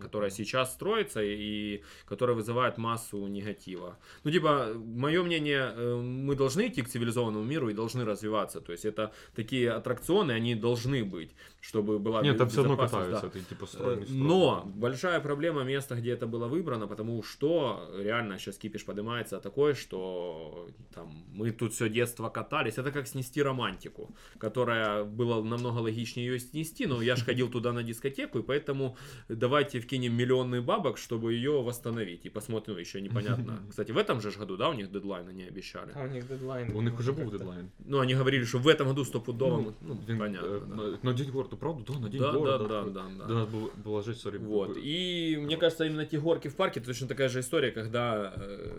которая сейчас строится и которая вызывает массу негатива. Ну, типа, мое мнение, мы должны идти к цивилизованному миру и должны развиваться. То есть, это такие аттракционы, они должны быть, чтобы была Ні, там все одно безопасность, да. катаються, ти типу Э, стройний строй. Но большая проблема места, где это было выбрано, потому что реально сейчас кипиш поднимается такой, что там, мы тут все детство катались. Это как снести романтику, которая было намного логичнее ее снести, но я же ходил туда на дискотеку, и поэтому давайте вкинем миллионный бабок, чтобы ее восстановить. И посмотрим, ну, еще непонятно. Кстати, в этом же году, да, у них дедлайн они обещали. А у них дедлайн. У них уже как-то. дедлайн. Ну, они говорили, что в этом году стопудово. Ну, ну, понятно. е, да. на, на День города, правда? Да, на День Да, да, города. да, да, да. До нас було, була жесть, сорі. Вот. И мне кажется, именно те горки в парке точно такая же история, когда э,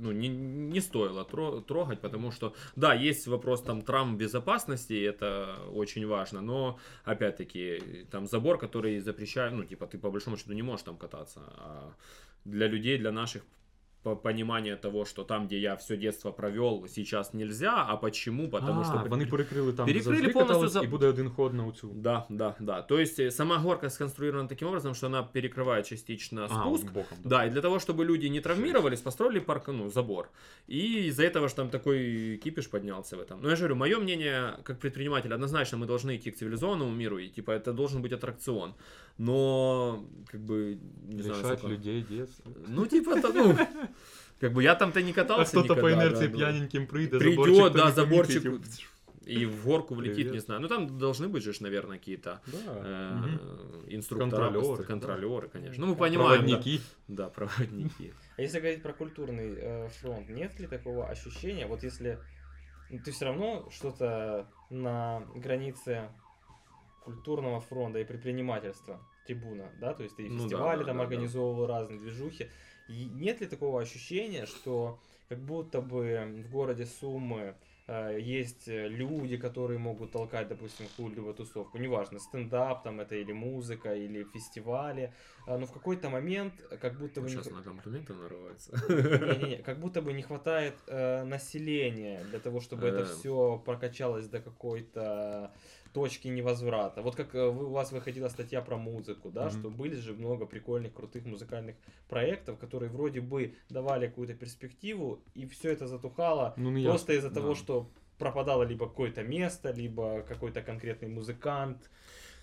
ну, не, не стоило тро- трогать, потому что, да, есть вопрос там травм безопасности, это очень важно, но, опять-таки, там забор, который запрещает, ну, типа, ты по большому счету не можешь там кататься, а для людей, для наших понимание того, что там, где я все детство провел, сейчас нельзя, а почему? Потому а, что... вони перекрили там, Перекрили катались, за- і буде один ход на оцю. Да, да, да. То есть э, сама горка сконструирована таким образом, что она перекрывает частично А, спуск, боком, Да, и для того, чтобы люди не травмировались, построили парк, ну, забор. И из-за этого же там такой кипиш поднялся в этом. Но я же говорю, мое мнение, как предприниматель, однозначно мы должны идти к цивилизованному миру, и типа это должен быть аттракцион. Но, как бы, не знаю, Лишать сколько- людей детства. Ну, типа, это, ну, как бы я там-то не А катался хто-то по никогда, інерції да, да. п'яненьким прийде, Придет, заборчик да, тобі заборчик, помітить, и в горку влетит, Привет. не знаю. Ну, там должны быть же, наверное, какие-то Да. э, Мгм. инструктора, Контролеры, контролеры, конечно. Ну, мы понимаем, да. Проводники. Да, проводники. А если говорить про культурный э, фронт, нет ли такого ощущения, вот если ну, ты все равно что-то на границе культурного фронта и предпринимательства, трибуна, да, то есть ты и Ну да, фестивали да, там да, организовывал разные движухи, и нет ли такого ощущения, что как будто бы в городе Сумы э, есть э, люди, которые могут толкать, допустим, какую-либо тусовку, неважно, стендап там это или музыка, или фестивали, а, но в какой-то момент э, как будто бы... не Сейчас х- на комплименты нарывается. не-не-не, как будто бы не хватает э, населения для того, чтобы это все прокачалось до какой-то точки невозврата. Вот как э, вы, у вас выходила статья про музыку, да, Мгм. что были же много прикольных, крутых музыкальных проектов, которые вроде бы давали какую-то перспективу, и все это затухало Ну, не просто из-за да. того, что пропадало либо какое-то место, либо какой-то конкретный музыкант.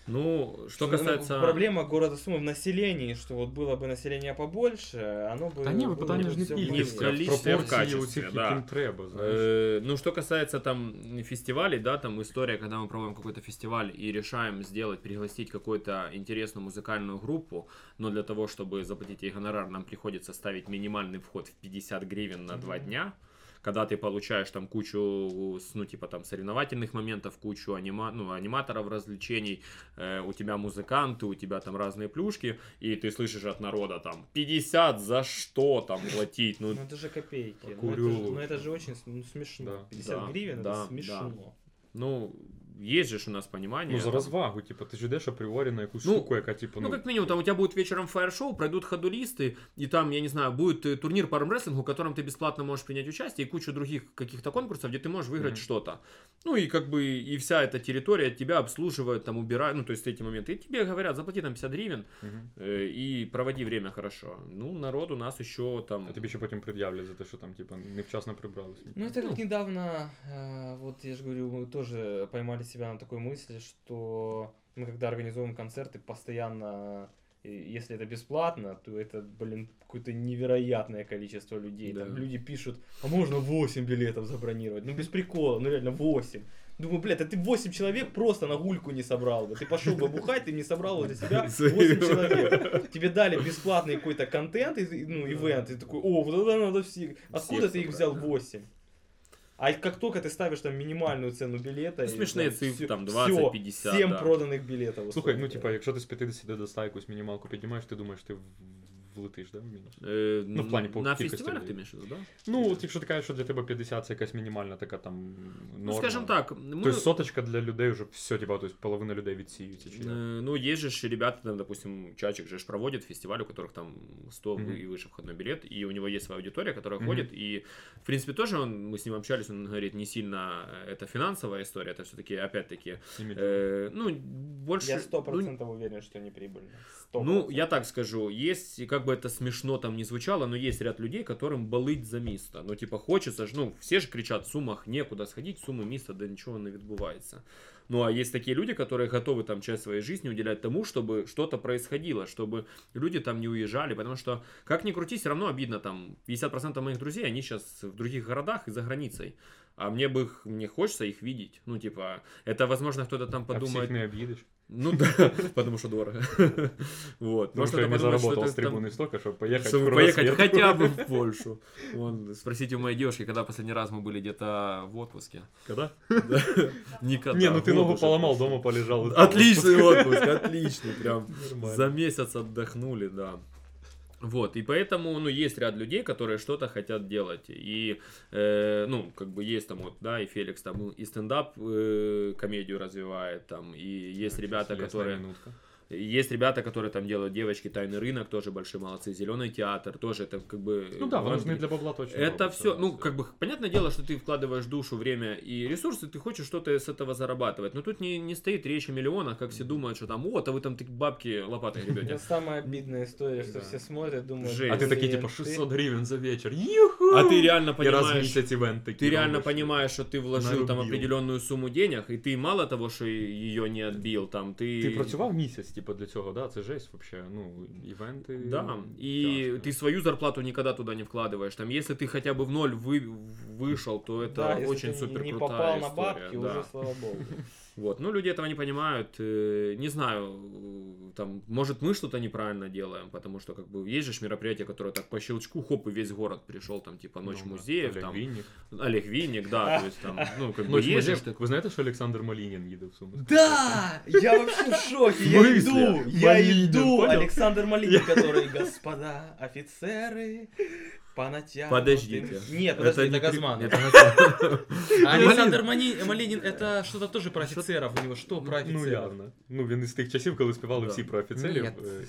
Ну, что Ну, касается... Проблема города Сумы в населении, что вот было бы население побольше, оно бы... Та ні, ви было питання бы ж не всё в Не в кількості, а в количестві, а в пропорції качестві, оцих, да. яким треба, знаєш. Э, Ну, что касается там фестивалей, да, там история, когда мы проводим какой-то фестиваль и решаем сделать, пригласить какую-то интересную музыкальную группу, но для того, чтобы заплатить ей гонорар, нам приходится ставить минимальный вход в 50 гривен на два Мгм. дня. Когда ты получаешь там кучу, ну, типа там соревновательных моментов, кучу анима, ну, аниматоров развлечений, э, у тебя музыканты, у тебя там разные плюшки, и ты слышишь от народа там 50 за что там платить, ну, Ну это же копейки. Ну это, же, ну это же очень ну, смешно. Да. 50 Да, гривен да, это смешно. ну, есть же ж у нас понимание. Ну, за там- розвагу, типу, ти ж йдеш апріорі на якусь Ну, штуку, яка, типу, Ну, ну, как минимум, там у тебя будет вечером фаер-шоу, пройдут ходулисты, и там, я не знаю, будет э, турнир по армрестлингу, в котором ты бесплатно можешь принять участие, и куча других каких-то конкурсов, где ты можешь выиграть Мгм. что-то. Ну, и как бы, и вся эта территория тебя обслуживает, там, убирает, ну, то есть эти моменты. И тебе говорят, заплати там 50 гривен, Мгм. э, и проводи время хорошо. Ну, народ у нас еще там... А тобі ще потім пред'являть за те, що там, типу, невчасно прибрали. Ну это как недавно, э, вот я же говорю, мы тоже поймали себя на такой мысли, что мы когда организуем концерты, постоянно, если это бесплатно, то это, блин, какое-то невероятное количество людей. Там Да. люди пишут, а можно 8 билетов забронировать? Ну без прикола, ну реально 8. Думаю, блядь, а ты 8 человек просто на гульку не собрал бы. Ты пошел бы бухать, ты не собрал для себя 8 человек. Тебе дали бесплатный какой-то контент, ну, ивент, и такой, о, вот это надо все. Откуда ты их взял да. 8? А как только ты ставишь там минимальную цену билета... Ну, и, смешные там, цифры, всё- там, 20, всё, 50, 7 да. проданных билетов. Слухай, условно ну, говоря. типа, якщо ти з 50 до 100 якусь мінімалку піднімаєш, ти думаєш, ти в- влетиш, да, в мінус? Э, Ну, в плане по на кількості фестивалях людей. ты имеешь в виду, да? Ну, от якщо ти кажеш, що для тебе 50 це якась мінімальна така там норма. Ну, скажем так, мы... Тобто соточка для людей вже все, типа, тобто половина людей відсіються. Чи як? Э, Ну, есть же ж ребята, там, допустим, Чачик же ж проводит фестиваль, у которых там 100 Мгм. и выше входной билет, и у него есть своя аудитория, которая Мгм. ходит, и, в принципе, тоже он, мы с ним общались, он говорит, не сильно э, это финансовая история, это все-таки, опять-таки, Імідж. э, ну, больше... Я сто ну, процентов уверен, что не прибыльно. 100%. ну, я так скажу, есть, как бы это смешно там не звучало, но есть ряд людей, которым болить за место. Ну, типа, хочется ж, ну, все же кричат, в сумах некуда сходить, суми міста, де нічого не відбувається. Ну, а есть такие люди, которые готовы там часть своей жизни уделять тому, чтобы что-то происходило, чтобы люди там не уезжали, потому что, как ни крути, все равно обидно, там, 50% моих друзей, они сейчас в других городах и за границей. А мне бы их, мне хочется их видеть. Ну, типа, это, возможно, кто-то там А всіх подумает, не обидиш. ну да, потому что дорого. Вот. Потому что я не заработал с трибуны столько, чтобы поехать чтобы поехать хотя бы в Польшу. Вон, спросите у моей девушки, когда последний раз мы были где-то в отпуске. Когда? Никогда. Не, ну ты ногу поломал, дома полежал. Отличный отпуск, отличный, прям за месяц отдохнули, да. Вот, и поэтому, ну, есть ряд людей, которые что-то хотят делать. И, э, ну, как бы есть там вот, да, и Феликс там и стендап э, комедию развивает, там, и есть ребята, Интересная которые... минутка. Есть ребята, которые там делают девочки, тайный рынок, тоже большие молодцы. Зеленый театр, тоже это как бы... Ну да, важно. важны для бабла точно. Это робот, все, ну, да. как бы, понятное дело, что ты вкладываешь душу, время и ресурсы, ты хочешь что-то с этого зарабатывать. Но тут не, не стоит речь о миллионах, как все думают, что там, вот, а вы там такие бабки лопатой Это гребете. самая обидная история, что Да. все смотрят, думают... Жесть. А ти такий, «Блін, типа, ти- 600 гривень за вечір. Юху! А ты реально І раз в понимаешь, місяць івент такий ты реально робиш. понимаешь, что ты вложил там нарубил. определенную сумму денег, и ты мало того, что ее не отбил, там ты... Ти працював місяць, типу, для цього, да? Це жесть вообще. Ну, івенти. Да, и тяжко. ты свою зарплату никогда туда не вкладываешь. Там, если ты хотя бы в ноль вы, вышел, то это Да, если очень ты супер не крутая попал на история. бабки, да. уже слава богу. Вот, ну люди этого не понимают. э, Не знаю, э, там, может мы что-то неправильно делаем, потому что как бы есть же ж мероприятия, которые так по щелчку, хоп, и весь город пришел, там, типа, ночь Ну, да. музеев, Олег там, Вінник. Олег Винник, да, то есть там, ну, как бы Ночь есть же музеїв. ж так- Ви знаєте, що Олександр Малінін їде в Суму? Да! Я вообще в шоке, В я смысле? иду, я Малинин, иду, понял? Александр Малинин, который, господа офицеры, по натягу. Подождите. Нет, подожди, это, не при- Газманов. это Газманов. А Александр Мани- Малинин, это что-то тоже про офицеров, у него что про Ну, офицеров? явно. Ну, він із тих часів, коли співали Да. всі про офіцерів. Нет. Е,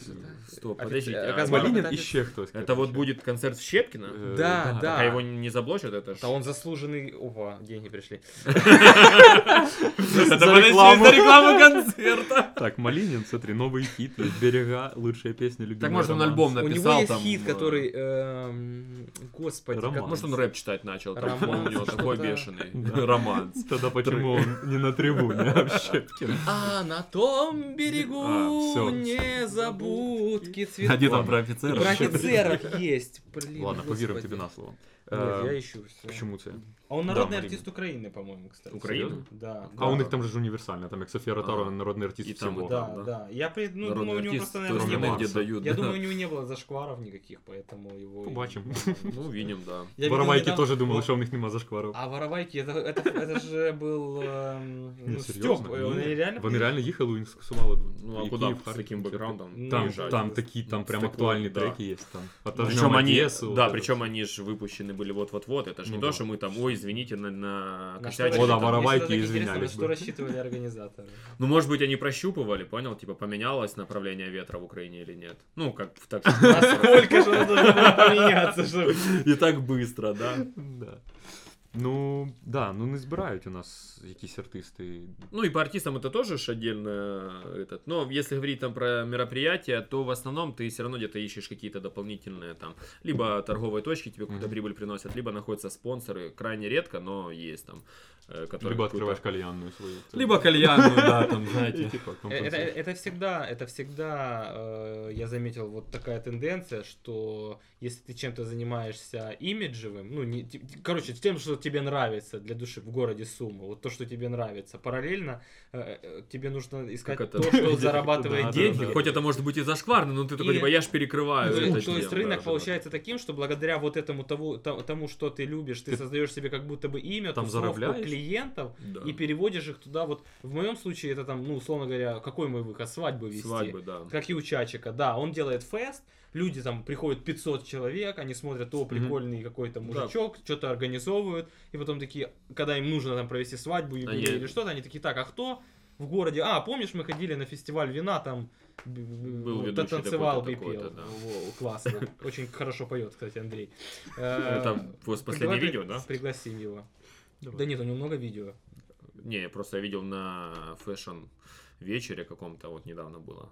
Стоп, Офицер- подождите. а а Газманов Малінін это і ще хтось. Это вот короче. будет концерт в Щепкино? Е, Да, Так, да. А его не заблочат, это ж... А он заслуженный... Опа, деньги пришли. Это За подожди, рекламу. за рекламу концерта. Так, Малинин, смотри, новый хит, есть «Берега», лучшая песня, любимый Так может он романс. альбом У него написал есть там... хит, э, который... эм, Господи, Роман. как- Может он рэп читать начал, там Романс, у него такой что-то. бешеный Да. романс. Тогда почему он не на трибуне, а в Щепкино? А на том берегу А, всё. незабудки цветов. А где там Ладно. про офицеров? Про офицеров есть. Блин, Ладно, поверим господи. тебе на слово. Нет, Э, я ищу всё. Почему це? А он Да, народный Марина. артист Украины, по-моему, кстати. Украины? Да. А да. у них там же ж універсальне, там як Софія Ротару, А. народний артист І там всього. от, Да, да. да. Я при... ну, Народный думаю, у него артист просто, той наверное, не страны, было. где дают. Я да. думаю, у него не было зашкваров никаких, поэтому его... и- Побачим. Ну, видим, да. Я видел Воровайки недавно- теж думали, Во- що в них нема зашкварів. А воровайки, это, это, это же был эм, Ні, ну, серйозно? Стёп. Ні. Вони реально Вони реально їхали, їх скасували. Ну, а І куда Київ, с Харків, таким все бэкграундом? Ну, Там, приезжать? там такие, там Ну, прям с такой, актуальные да. треки есть. Там. Причем они, Одессу, да, вот это причем всё. они же выпущены были вот-вот-вот. Это же Ну не да. то, что мы там, ой, извините, на, на На что косячили О, да, там. воровайки Мне всегда так интересно, извинялись на что бы. рассчитывали организаторы. Ну, может быть, они прощупывали, понял? Типа, поменялось направление ветра в Украине или нет. Ну, как в так Насколько же оно должно было поменяться, чтобы... И так быстро, да? Да. Ну, да, ну не збирають у нас якісь артисти. Ну и по артистам это тоже ж отдельно этот. Но если говорить там про мероприятия, то в основном ты все равно где-то ищешь какие-то дополнительные там, либо торговые точки тебе какую-то Мгм. прибыль приносят, либо находятся спонсоры, крайне редко, но есть там, э, которые Либо какую-то- відкриваєш кальянну свою. либо кальянную, да, там, І, знаете. типа, Э, Это, компенсуєш. это всегда, это всегда, э, я заметил вот такая тенденция, что если ты чем-то занимаешься имиджевым, ну, не, ти- ти- короче, тем, что тебе нравится для души в городе Сума, вот то, что тебе нравится, параллельно э, э, тебе нужно искать Как то, это? что зарабатывает Да, деньги. да. Хоть это может быть и зашкварно, но ты такой, И- типа, я ж перекрываю. Ну, это то есть рынок получается таким, что благодаря вот этому того, то- тому, что ты любишь, ты, Ты создаешь себе как будто бы имя, там заробляешь? клиентов Да. и переводишь их туда. Вот в моем случае это там, ну, условно говоря, какой мой выход? Свадьбы вести. Свадьбы, да. Как и у Чачика, да, он делает фест, люди там приходят 500 человек, они смотрят, о, прикольный какой-то мужичок, что-то организовывают, и потом такие, когда им нужно там провести свадьбу юбилей Они- или что-то, они такие, так, а кто в городе? А, помнишь, мы ходили на фестиваль вина, там Был ведущий танцевал и пел. да. Классно. Очень хорошо поет, кстати, Андрей. Э, Это вот последнее видео, да? Пригласим его. Да нет, у него много видео. Не, просто я видел на fashion вечере каком-то, вот недавно было.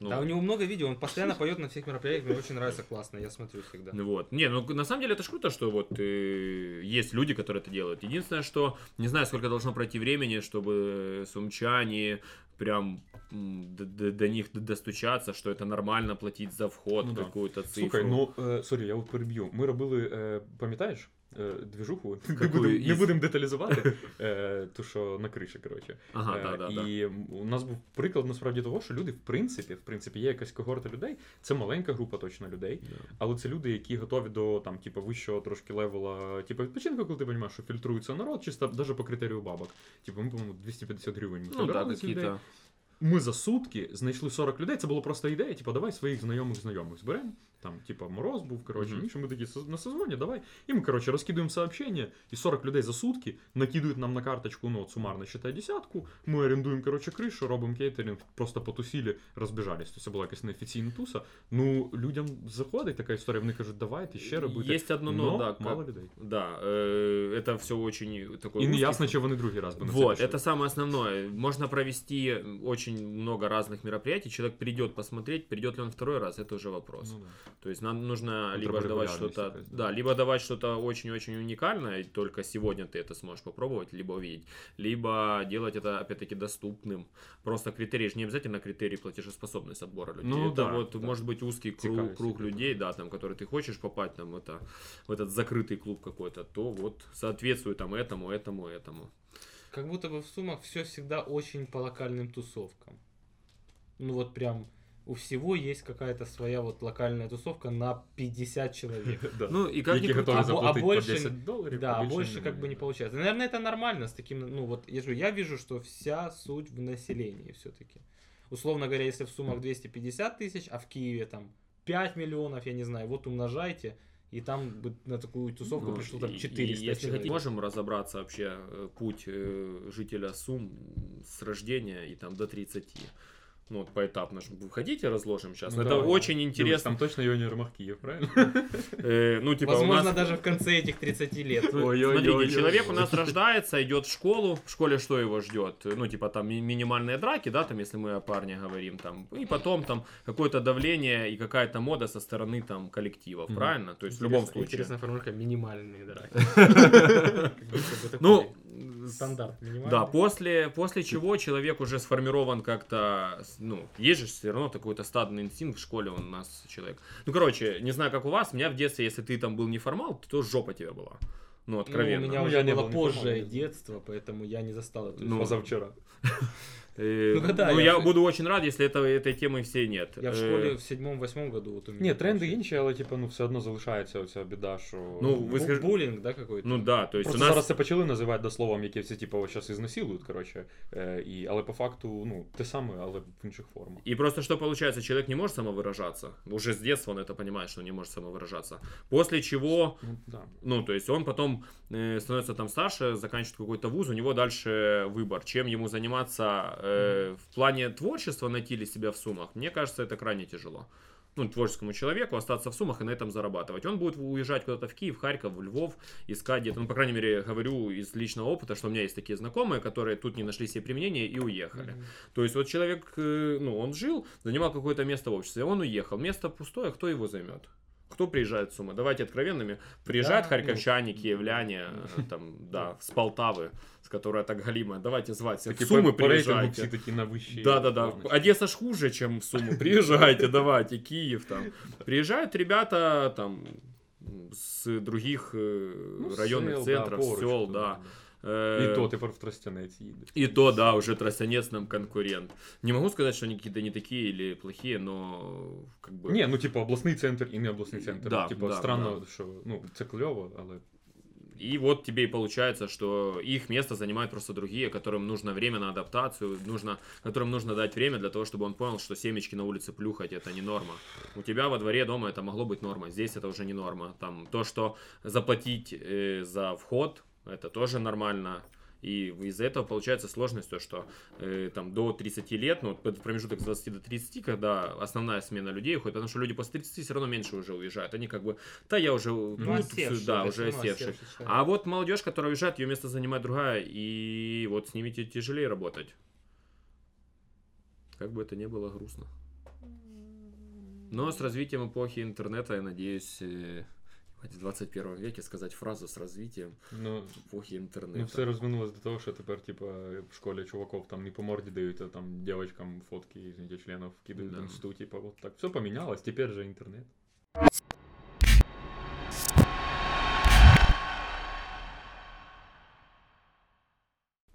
Ну, Да, у него много видео, он постоянно поет на всех мероприятиях, мне очень нравится, классно, я смотрю всегда. Ну Вот. Не, ну на самом деле это ж круто, что вот э, есть люди, которые это делают. Единственное, что не знаю, сколько должно пройти времени, чтобы сумчане прям до, до- до них достучаться, что это нормально платить за вход Ну да. какую-то цифру. Слухай, ну е, sorry, я от переб'ю. Ми робили, е, пам'ятаєш, е, двіжуху, не будемо не будем деталізувати, е, ту, що на криші, коротше. Ага, Е, да, да, да. і у нас був приклад насправді того, що люди, в принципі, в принципі, є якась когорта людей. Це маленька група точно людей, але це люди, які готові до там, типу, вищого трошки левела, типу, відпочинку, коли ти розумієш, що фільтрується народ, чисто навіть по критерію бабок. Типу, ми, по-моєму, 250 гривень. ми Ну да, собирали людей. Ми за сутки знайшли 40 людей. Це була просто ідея. Типу, давай своїх знайомих знайомих зберемо. Там, типа, мороз був, коротше, Мгм. Міша, ми такі «Со- на созвоні, давай. І ми, коротше, розкидуємо сообщення, і 40 людей за сутки накидують нам на карточку, ну, от сумарно считай десятку. Ми орендуємо, коротше, кришу, робимо кейтеринг, просто потусили, розбіжались. Тобто це була якась неофіційна туса. Ну, людям заходить така історія, вони кажуть, давайте ще робити. Есть одно но, Но да, как- мало людей. Да, э, это все очень такое І не узкий ясно, чи вони другий раз би на це Вот, пішли. это самое основное. Можно провести очень много разных мероприятий. Человек придет посмотреть, придет ли он второй раз, это уже вопрос. Ну, да. То есть нам нужно либо давать что-то, да, либо давать что-то очень-очень уникальное, и только сегодня ты это сможешь попробовать, либо увидеть, либо делать это опять-таки доступным. Просто критерий же не обязательно критерий платежеспособность отбора людей. Ну это да, вот да. может быть узкий круг, Цикавый круг себе. людей, да, там, который ты хочешь попасть там это в этот закрытый клуб какой-то, то вот соответствует там этому, этому, этому. Как будто бы в Сумах все всегда очень по локальным тусовкам. Ну вот прям у всего есть какая-то своя вот локальная тусовка на 50 человек. Да. Ну и как ни Які крути, готові а бо- а заплатити больше- по 10 доларів. Да, а більше больше как немає, бы не да. получается. Наверное, это нормально с таким, ну вот, я, же говорю, я вижу, что вся суть в населении все-таки. Условно говоря, если в Сумах 250 тысяч, а в Киеве там 5 миллионов, я не знаю, вот умножайте, и там бы на такую тусовку Ну, пришло там и- 400 и если человек. хотим, можем разобраться вообще э, путь э, жителя Сум с рождения и там до 30. Ну, вот поэтапно. ж. Вы хотите, разложим сейчас? Ну, Это давай. очень Дивись, интересно. Там точно Йонір Махкіїв, правильно? Э, ну, типа, у Возможно, нас... даже в конце этих 30 лет. Ну, Ой-ой-ой-ой. Смотрите, человек у нас рождается, идет в школу. В школе что его ждет? Ну, типа там ми- минимальные драки, да, там, если мы о парне говорим, там, и потом там какое-то давление и какая-то мода со стороны там коллективов, Мгм. правильно? То есть в любом Интересно- случае. Интересная формулировка минимальные драки. Как будто бы Ну, такой стандарт минимальный. Да, после, после чего человек уже сформирован как-то, ну, есть же все равно какой-то стадный инстинкт в школе у нас человек. Ну, короче, не знаю, как у вас, у меня в детстве, если ты там был неформал, то жопа тебе была. Ну, Ну, откровенно. у меня Ну, уже было был позже детство, поэтому я не застал эту Ну, историю. Позавчора. Э, Ну, да, ну, я я в- буду очень рад, если этого, этой темы всей нет. Я в Э, школе в седьмом-восьмом году вот у меня. Ні, тренди вообще. інші, але типу, ну, все одно залишається оця біда, що. Ну, Бу- вы скажи- Буллинг, да, какой-то? Ну да, то есть Просто у нас... зараз це почали називати дословом, яке всі типу, зараз ізнасилують, коротше. Е, і, але по факту, ну, те саме, але в інших формах. И просто что получается, человек не может самовыражаться. Уже с детства он это понимает, что он не может самовыражаться. После чего Ну, да. Ну, то есть он потом э, становится там старше, заканчивает какой-то вуз, у него дальше выбор, чем ему заниматься э, в плане творчества, найти себя в суммах. Мне кажется, это крайне тяжело. Ну, творческому человеку остаться в суммах и на этом зарабатывать. Он будет уезжать куда-то в Киев, Харьков, в Львов, искать где-то, ну, по крайней мере, говорю из личного опыта, что у меня есть такие знакомые, которые тут не нашли себе применения и уехали. Мгм. То есть вот человек, э, ну, он жил, занимал какое-то место в обществе, он уехал, место пустое, кто его займет? Кто приезжает с ума? Давайте откровенными. Приезжают Да, харьковчане, киевляне, э, там, да, с Полтавы, с которой так галимая. Давайте звать всех. Такі В Сумы по, по рейтингу всі приезжайте. такі на вищій. Да-да-да. планочці. Одесса ж хуже, чем в Суму. Приезжайте, давайте, Киев там. Приезжают ребята там с других э, Ну, районных сел, центров, поруч сел, тут, да. І Э, то тепер в Тростянець їде. и то, да, уже Тростянец нам конкурент. Не могу сказать, что они какие-то не такие или плохие, но как бы... Ні, ну типу обласний центр і не обласний центр. Да, типу, да, странно, що ну, це кльово, але. и вот тебе и получается, что их место занимают просто другие, которым нужно время на адаптацию, нужно, которым нужно дать время для того, чтобы он понял, что семечки на улице плюхать это не норма. У тебя во дворе дома это могло быть нормой, здесь это уже не норма. Там то, что заплатить э, за вход, это тоже нормально. И из-за этого получается сложность, то, что э, там до 30 лет, ну, вот промежуток с 20 до 30, когда основная смена людей уходит, потому что люди после 30 все равно меньше уже уезжают. Они как бы, да, я уже Ну, тут, осевший, да, да, уже осевший. А вот молодежь, которая уезжает, ее место занимает другая, и вот с ними тяжелее работать. Как бы это ни было грустно. Но с развитием эпохи интернета, я надеюсь, э, в 21 веке сказать фразу с развитием Ну, эпохи ну интернета. все розвинулось до того, що тепер, типа, в школі чуваков там не по морді дають, а там девочкам фотки, извините, членов кидают Да. в инсту, типа, вот так. Все поменялось, теперь же интернет.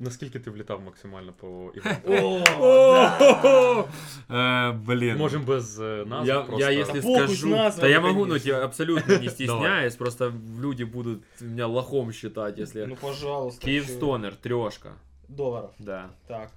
Наскільки ти влітав максимально по івентам? О, да. Э, Блин. Можем без е, назв я, просто. я если Похуй с скажу, назвами, да я могу, ну, конечно. я абсолютно не стесняюсь, просто люди будут меня лохом считать, если... Ну, пожалуйста. Киев чё. Стонер, трешка, Долларов. да. Так.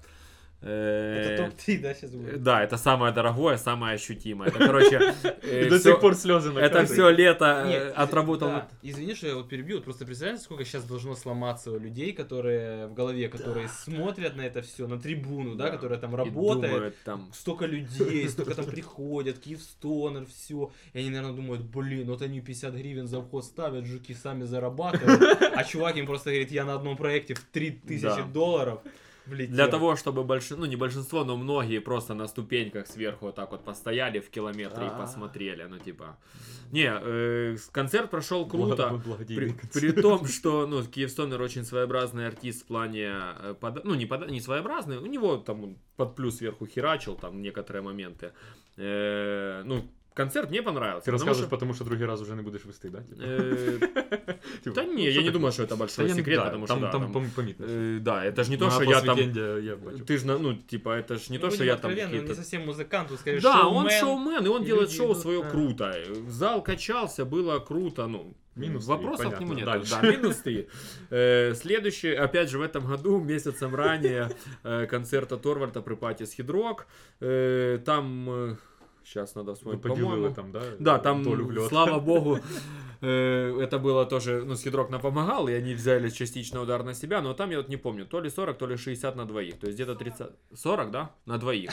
Э, Это топ-3, да, сейчас будет? Да, это самое дорогое, самое ощутимое. Это, короче, І до сих пор сльози на это все лето э, отработал. Извини, что я вот перебью. Просто представляете, сколько сейчас должно сломаться у людей, которые в голове, которые смотрят на это все, на трибуну, да, которая там работает. Столько людей, столько там приходят, Киевстонер, все. И они, наверное, думают, блин, вот они 50 гривен за вход ставят, жуки сами зарабатывают. А чувак им просто говорит, я на одном проекте в 3000 Да. долларов влетел. Для того, чтобы больше, ну не большинство, но многие просто на ступеньках сверху вот так вот постояли в километре и А. посмотрели, ну типа. Не, э, концерт прошел круто. При, при том, что, ну, Киевстонер очень своеобразный артист в плане, э, пода- ну, не, пода- не своеобразный, у него там под плюс сверху херачил там некоторые моменты. Э, ну, концерт мне понравился. Ти потому розказуєш, что, тому що другий раз вже не будеш вести, да? Типа? э, Типа, да ну, не, що я не таке? думаю, что это Та большой я не- секрет, да, потому там, что, да, там, там, пом- помітно. э, да, это ж не то, На что я там... посвідчення я бачу. Ты же, ну, типа, это ж не Ну, то, что будем я там откровенны, он не какие-то... совсем музыкант, он скорее Да, шоумен. он шоумен, и он и делает люди шоу идут свое на- круто. Зал качался, было круто, ну, Минус вопросов три, к нему нет. понятно. Да, Дальше. минус три. Э, Следующий, опять же, в этом году, месяцем ранее, э, концерта Торвальда при Патис Хидрок. Э, Там, сейчас надо Ви вспомнить, поділили по-моему, там, да? да, там, долю в льот. слава богу, э, это было тоже, ну, Скидрок нам помогал, и они взяли частично удар на себя, но там я вот не помню, то ли 40, то ли 60 на двоих, то есть где-то 30, 40, да, на двоих.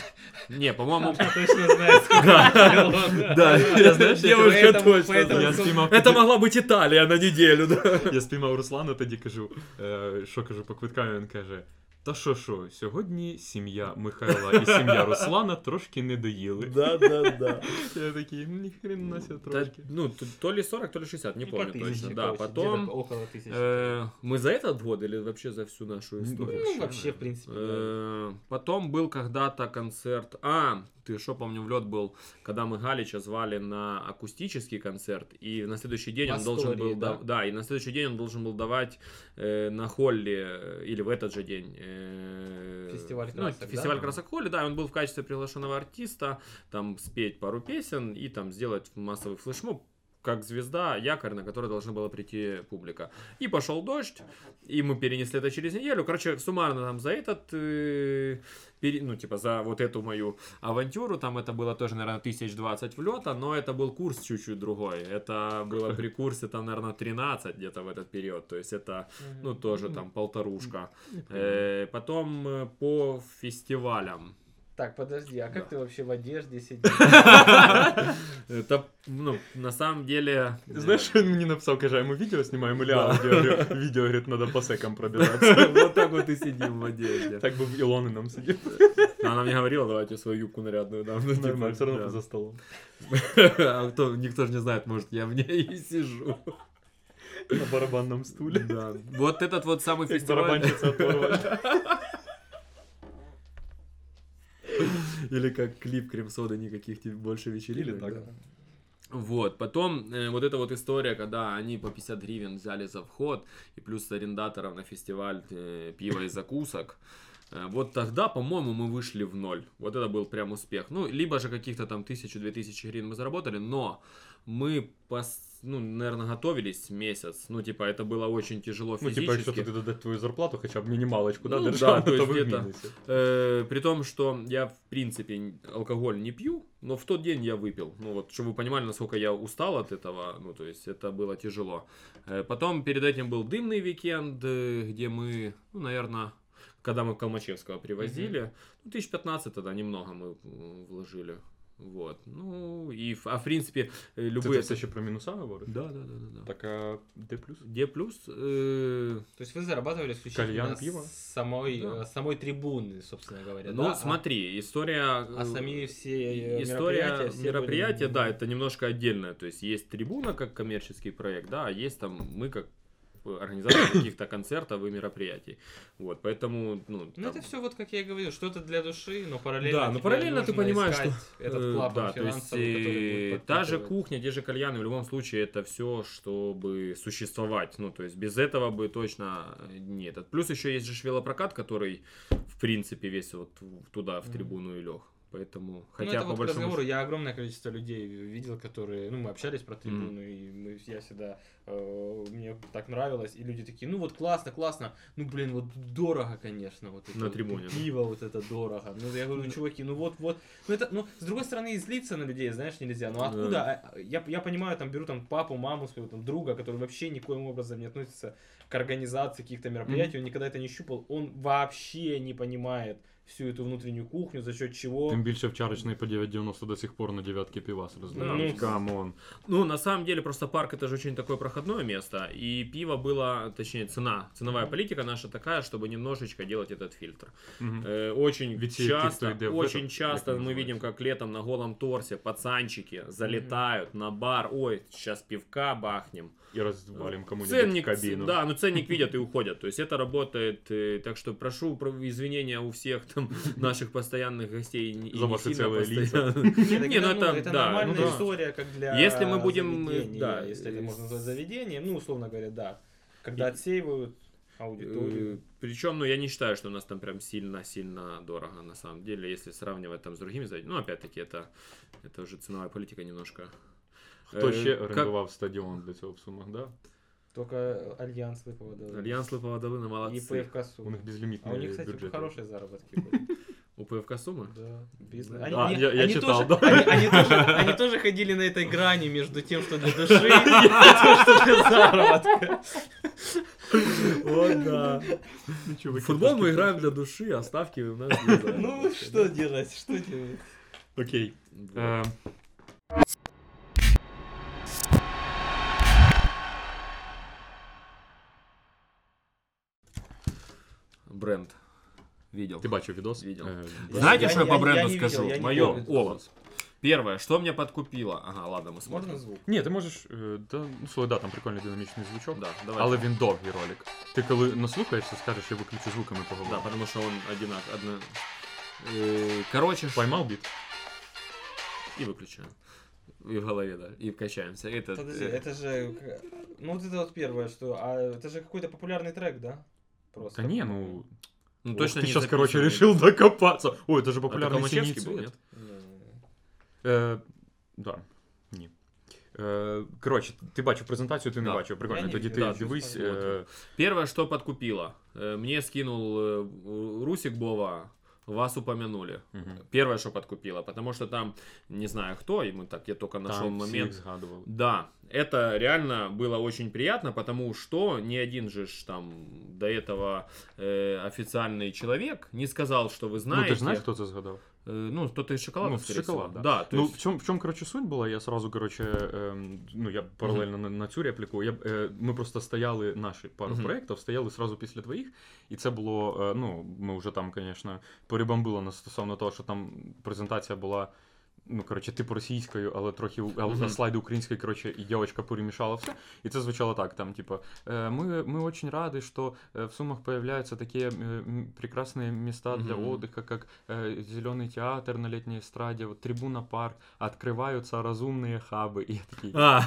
Не, по-моему, Я точно знаю, сколько Да, да, я знаешь, девушка Поэтому- точно поэтому- знает. Я спіймав Это тоді- могла быть Италия на неделю, да. Я спіймав Руслана, тоді кажу, е, що кажу по квиткам, він каже. Та що що, сьогодні сім'я Михайла і сім'я Руслана трошки не доїли. Да, да, да. Я такий, ну ніхрена себе Да, трошки. Ну, т- то ли 40, то ли 60, не Ну, по помню тысяче, точно. Да, короче, потом... где-то около тысячи. э, Мы за этот год или вообще за всю нашу Ну, историю? Ну, вообще, в принципе, да. Э, Потом был когда-то концерт. А, ты что, помню, в лед был, когда мы Галича звали на акустический концерт, и на следующий день В он должен был да? да? да, и на следующий день он должен был давать э, на холле э, или в этот же день э, Фестиваль ну, красок, да? фестиваль красок холле, да, он был в качестве приглашенного артиста, там спеть пару песен и там сделать массовый флешмоб как звезда, якорь, на который должна была прийти публика. И пошел дождь, и мы перенесли это через неделю. Короче, суммарно там за этот, э, пере- ну, типа, за вот эту мою авантюру, там это было тоже, наверное, тысяч двадцать влета, но это был курс чуть-чуть другой. Это было при курсе, там, наверное, 13 где-то в этот период. То есть это, ну, тоже там полторушка. Э, Потом э, по фестивалям. Так, подожди, а как Да. ты вообще в одежде сидишь? Это, ну, на самом деле... Знаєш, що він мені написав, каже, а ми відео знімаємо, или Да. аудіо? Я говорю, Відео, говорить, треба по секам пробиратися. Вот так вот и сидим в одежде. Так би в Ілони нам сидів. Но Она мне говорила, давайте свою юбку нарядную дам. Ну, типа, Нормально, все одно да. за столом. А кто, никто же не знает, может, я в ней и сижу. На барабанному стулі. Да. Вот этот вот самый Як фестиваль. барабанщиця оторвана. Или как клип Крем-сода, никаких тебе больше вечеринок. Или так. да. Вот, потом э, вот эта вот история, когда они по 50 гривен взяли за вход, и плюс арендаторов на фестиваль э, пива и закусок. Э, Вот тогда, по-моему, мы вышли в ноль. Вот это был прям успех. Ну, либо же каких-то там тысячу-две тысячи гривен мы заработали, но мы, пос- ну, наверное, готовились месяц. Ну, типа, это было очень тяжело Ну, физически. типа, якщо туди додати твою зарплату, хоча б мінімалочку, да, Ну, да, державну, то то есть ви в где-то- мінусі. Э, при том, что я, в принципе, н- алкоголь не пью, но в тот день я выпил. Ну вот, чтобы вы понимали, насколько я устал от этого, ну, то есть это было тяжело. Э, потом перед этим был дымный викенд, э, где мы, ну, наверное, когда мы Калмачевского привозили, ну, 1015 тогда немного мы м, вложили. вот. Ну, и, а в принципе, э, Це, любые... це все ще про мінуса говориш? Да, да, да, да, да. Так, а? Где плюс? Э, То есть вы зарабатывали исключительно Кальян, с пиво? самой, Да. э, самой трибуны, собственно говоря. ну, да? А- смотри, история... А, э, сами все История мероприятия, все мероприятия, были- да, это немножко отдельное. То есть есть трибуна как коммерческий проект, да, а есть там мы как организатор каких-то концертов и мероприятий. Вот, поэтому, ну, Ну, это все вот, как я и говорил, что-то для души, но параллельно Да, но параллельно ты понимаешь, что этот э, клапан да, то есть э, будет та же кухня, те же кальяны, в любом случае это все, чтобы существовать. Ну, то есть без этого бы точно не этот. Плюс еще есть же велопрокат, который в принципе весь вот туда в трибуну и лег. Поэтому, Ну, хотя это по вот большому разговору, я огромное количество людей видел, которые, ну, мы общались про трибуну, и мы, я всегда, э, мне так нравилось, и люди такие, ну, вот классно, классно, ну, блин, вот дорого, конечно, вот это На вот трибуне, да. пиво, вот это дорого. Ну, я говорю, чуваки, ну, вот, вот, ну, это, ну, с другой стороны, и злиться на людей, знаешь, нельзя, ну, откуда, а, я, я понимаю, там, беру там папу, маму своего, там, друга, который вообще никоим образом не относится к организации каких-то мероприятий, он никогда это не щупал, он вообще не понимает всю эту внутреннюю кухню, за счет чего... Тим більше в чарочний по 9,90 до сих пор на девятки пивас разливають. Ну, Come on. Ну, на самом деле, просто парк это же очень такое проходное место, и пиво было, точнее, цена, ценовая политика наша такая, чтобы немножечко делать этот фильтр. Э, очень Ведь часто, очень этот, часто мы видим, как летом на голом торсе пацанчики залетают на бар, ой, сейчас пивка бахнем. І розвалим кому-нибудь Ценник, кабіну. да, ну ценник видят и уходят. То есть это работает, э, так что прошу про- извинения у всех там наших постоянных гостей. и За ваши целые так Не, ну это, нормальная ну история, как для Если мы будем, э, да, если это э, можно назвать заведением, ну, условно говоря, да. Когда И- отсеивают аудиторию. Причем, ну, я не считаю, что у нас там прям сильно-сильно дорого, на самом деле, если сравнивать там с другими заведениями. Ну, опять-таки, это, это уже ценовая политика немножко. Хто Е, ще як- орендував стадіон для цього в Сумах, да? Только Альянс Липового дали. Альянс Липового Долина И молодцы. ПФК У Сумы. них безлімітний А у них, кстати, бюджет. хорошие заработки были. У ПФК Сумы? Да, бизнес. Да. Они, А, они- я- я они читал, тоже, да. они, они тоже, они тоже ходили на этой грани между тем, что для души, и тем, что для заработка. Вот да. Нічого, В футбол мы играем для души, а ставки у нас для заработка. Ну, что делать, что делать? Окей. Бренд. Видел. ти бачив відос? Видел. Е, Знаете, Я- что я, я- по я бренду не видел, скажу? я не Мое видел. Олос. Первое, что меня подкупило. Ага, ладно, мы смотрим. Можно звук? Ні, ти можеш. е, Да, ну, слухай, да, там прикольний динамічний звучок. Да, давай. Але він довгий ролик. Ти коли наслухаєшся, скажеш, я виключу звук, і ми Да, поговоримо. потому что он одинак. Одно... Э, Короче, ш- Поймав біт? и выключаем. И в голове, да. И качаемся. Это, Подожди, э, это же... к- Ну, вот это вот первое, что... А это же какой-то популярный трек, да? Просто. Та ні, ну. ну, ох, точно ти не сейчас, короче, записанный. решил докопаться. Ой, это же А популярный это синий Колмачевский был, цвет. нет? Не-не-не. Е, да. Ні. Е, коротше, ти бачив презентацію, ти не Да. бачив. Прикольно. Я не Тоді бачив, ти да, дивись. щось Е, Первое, что подкупило. Э, Мне скинул э, Русик Бова, вас упомянули. мгм. Первое, что подкупило, потому что там, не знаю кто, и мы так, я только нашел Там всіх момент. згадував. Да, это реально было очень приятно, потому что ни один же ж там до этого э, официальный человек не сказал, что вы знаете. Ну, ти ж знаєш, хто це згадав? Э, ну, кто-то из шоколада, Ну, скорее шоколад, всего. да. Да, то ну, есть- в чому, в чому, коротше, суть була? Я сразу, коротше, ем, ну, я паралельно на, на цю репліку. Я, е, ми просто стояли, наші пару Мгм. проєктів, стояли сразу після твоїх, і це було, е, ну, ми вже там, звісно, перебомбили нас стосовно того, що там презентація була. Ну, коротше, типу російською, але трохи у- а, Мгм. а слайди української, коротше, і дівчинка перемішала все. І це звучало так: там, типу, э, мы, мы очень рады, что э, в Сумах появляются такие э, м, прекрасные места для Мгм. отдыха, как э, Зеленый театр на летней эстраде, вот Трибуна парк, открываются разумные хабы. И я такие, А,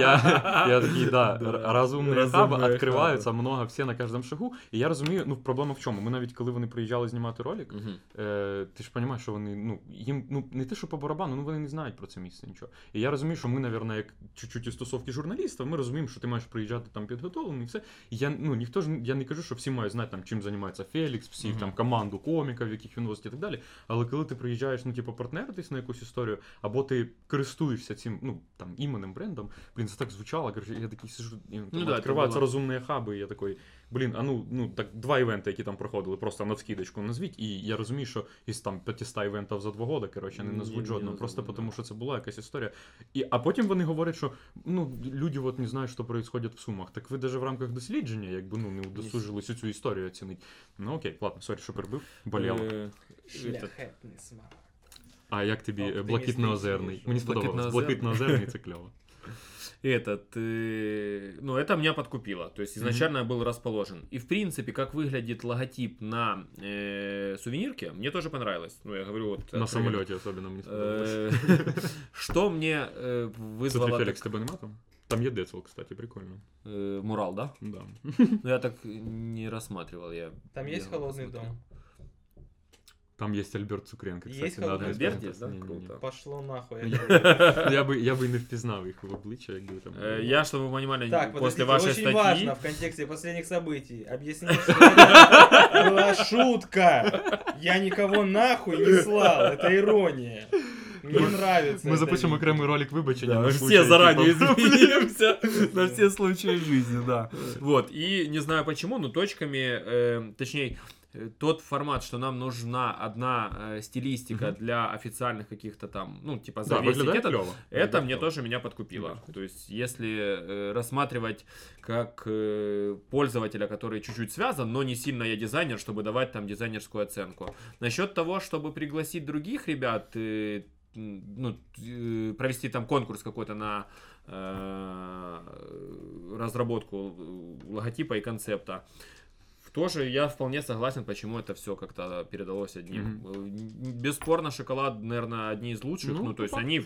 я, я такий, да, р- разумні Разумні хаби хаби. відкриваються, много всі на кожному шагу. І я розумію, ну проблема в чому? Ми навіть коли вони приїжджали знімати ролик, Мгм. е, ти ж розумієш, що вони, ну, їм ну не те, що по барабану, ну вони не знають про це місце нічого. І я розумію, що ми, напевно, як чуть-чуть із стосовки журналістів, ми розуміємо, що ти маєш приїжджати там підготовлений, і все. І я ну ніхто ж я не кажу, що всі мають знати там, чим займається Фелікс, всі Мгм. там команду коміків, яких він возить і так далі. Але коли ти приїжджаєш, ну типу, партнеритись на якусь історію, або ти користуєшся цим, ну там іменем, брендом, блін, це так звучало. Я такий сижу, там, Ну да, відкриваються розумні хаби, і я такий, блін, а ну, ну так два івенти, які там проходили, просто на вскидочку назвіть. І я розумію, що із там 500 івентів за два роки, коротше, не назвуть жодного, просто тому що це була якась історія. І, а потім вони говорять, що ну, люди от не знають, що відбувається в Сумах. Так ви навіть в рамках дослідження, якби ну, не удосужились цю історію оцінити. Ну окей, ладно, сорі, що перебив. Боліло. Э, Шляхетний смак. А як тобі е, блакитно-озерний? Мені сподобалось. Блакитно-озерний це кльово. этот, э, ну, это меня подкупило. То есть изначально я был расположен. И в принципе, как выглядит логотип на э, сувенирке, мне тоже понравилось. Ну, я говорю, вот. На откровенно. самольоті особливо мені сподобалось. Э, Что мне э, Це вызвало... ти, Фелікс, так- тебе нема там? Там є Децл, кстати, прикольно. э, Мурал, да? Да. Ну, я так не рассматривал. Я Там есть бегал, холодный посмотрел. дом? Там є Альберт Цукренко, кстати. Есть на одній холодний з дом? Альберт презентацій. есть, да? Ні-ні-ні. Круто. Пошло нахуй. Ну, Я би, я би не впізнав їх в обличчя, якби там. Э, Я, чтобы вы понимали, Так, после подождите, вашей очень статьи... важно в контексте последних событий объяснить, что это была шутка. Я никого нахуй не слал, это ирония. Мне нравится. Ми это запишемо видео. окремий ролик вибачення. Да, на мы случай, все заранее типа, извинимся на все случаи жизни, да. Вот, и не знаю почему, но точками, э, точнее, э, тот формат, что нам нужна одна э, стилистика Мгм. для официальных каких-то там, ну, типа, Да, завесить виглядає это, кльово. это мне кльово. тоже меня подкупило. Мгм. То есть, если э, рассматривать как э, пользователя, который чуть-чуть связан, но не сильно я дизайнер, чтобы давать там дизайнерскую оценку. Насчет того, чтобы пригласить других ребят, э, ну, э, провести там конкурс какой-то на э, разработку э, логотипа и концепта Тоже я вполне согласен, почему это все как-то передалось одним. Э, Бесспорно, шоколад, наверное, одни из лучших. Ну, Ну, то есть по они,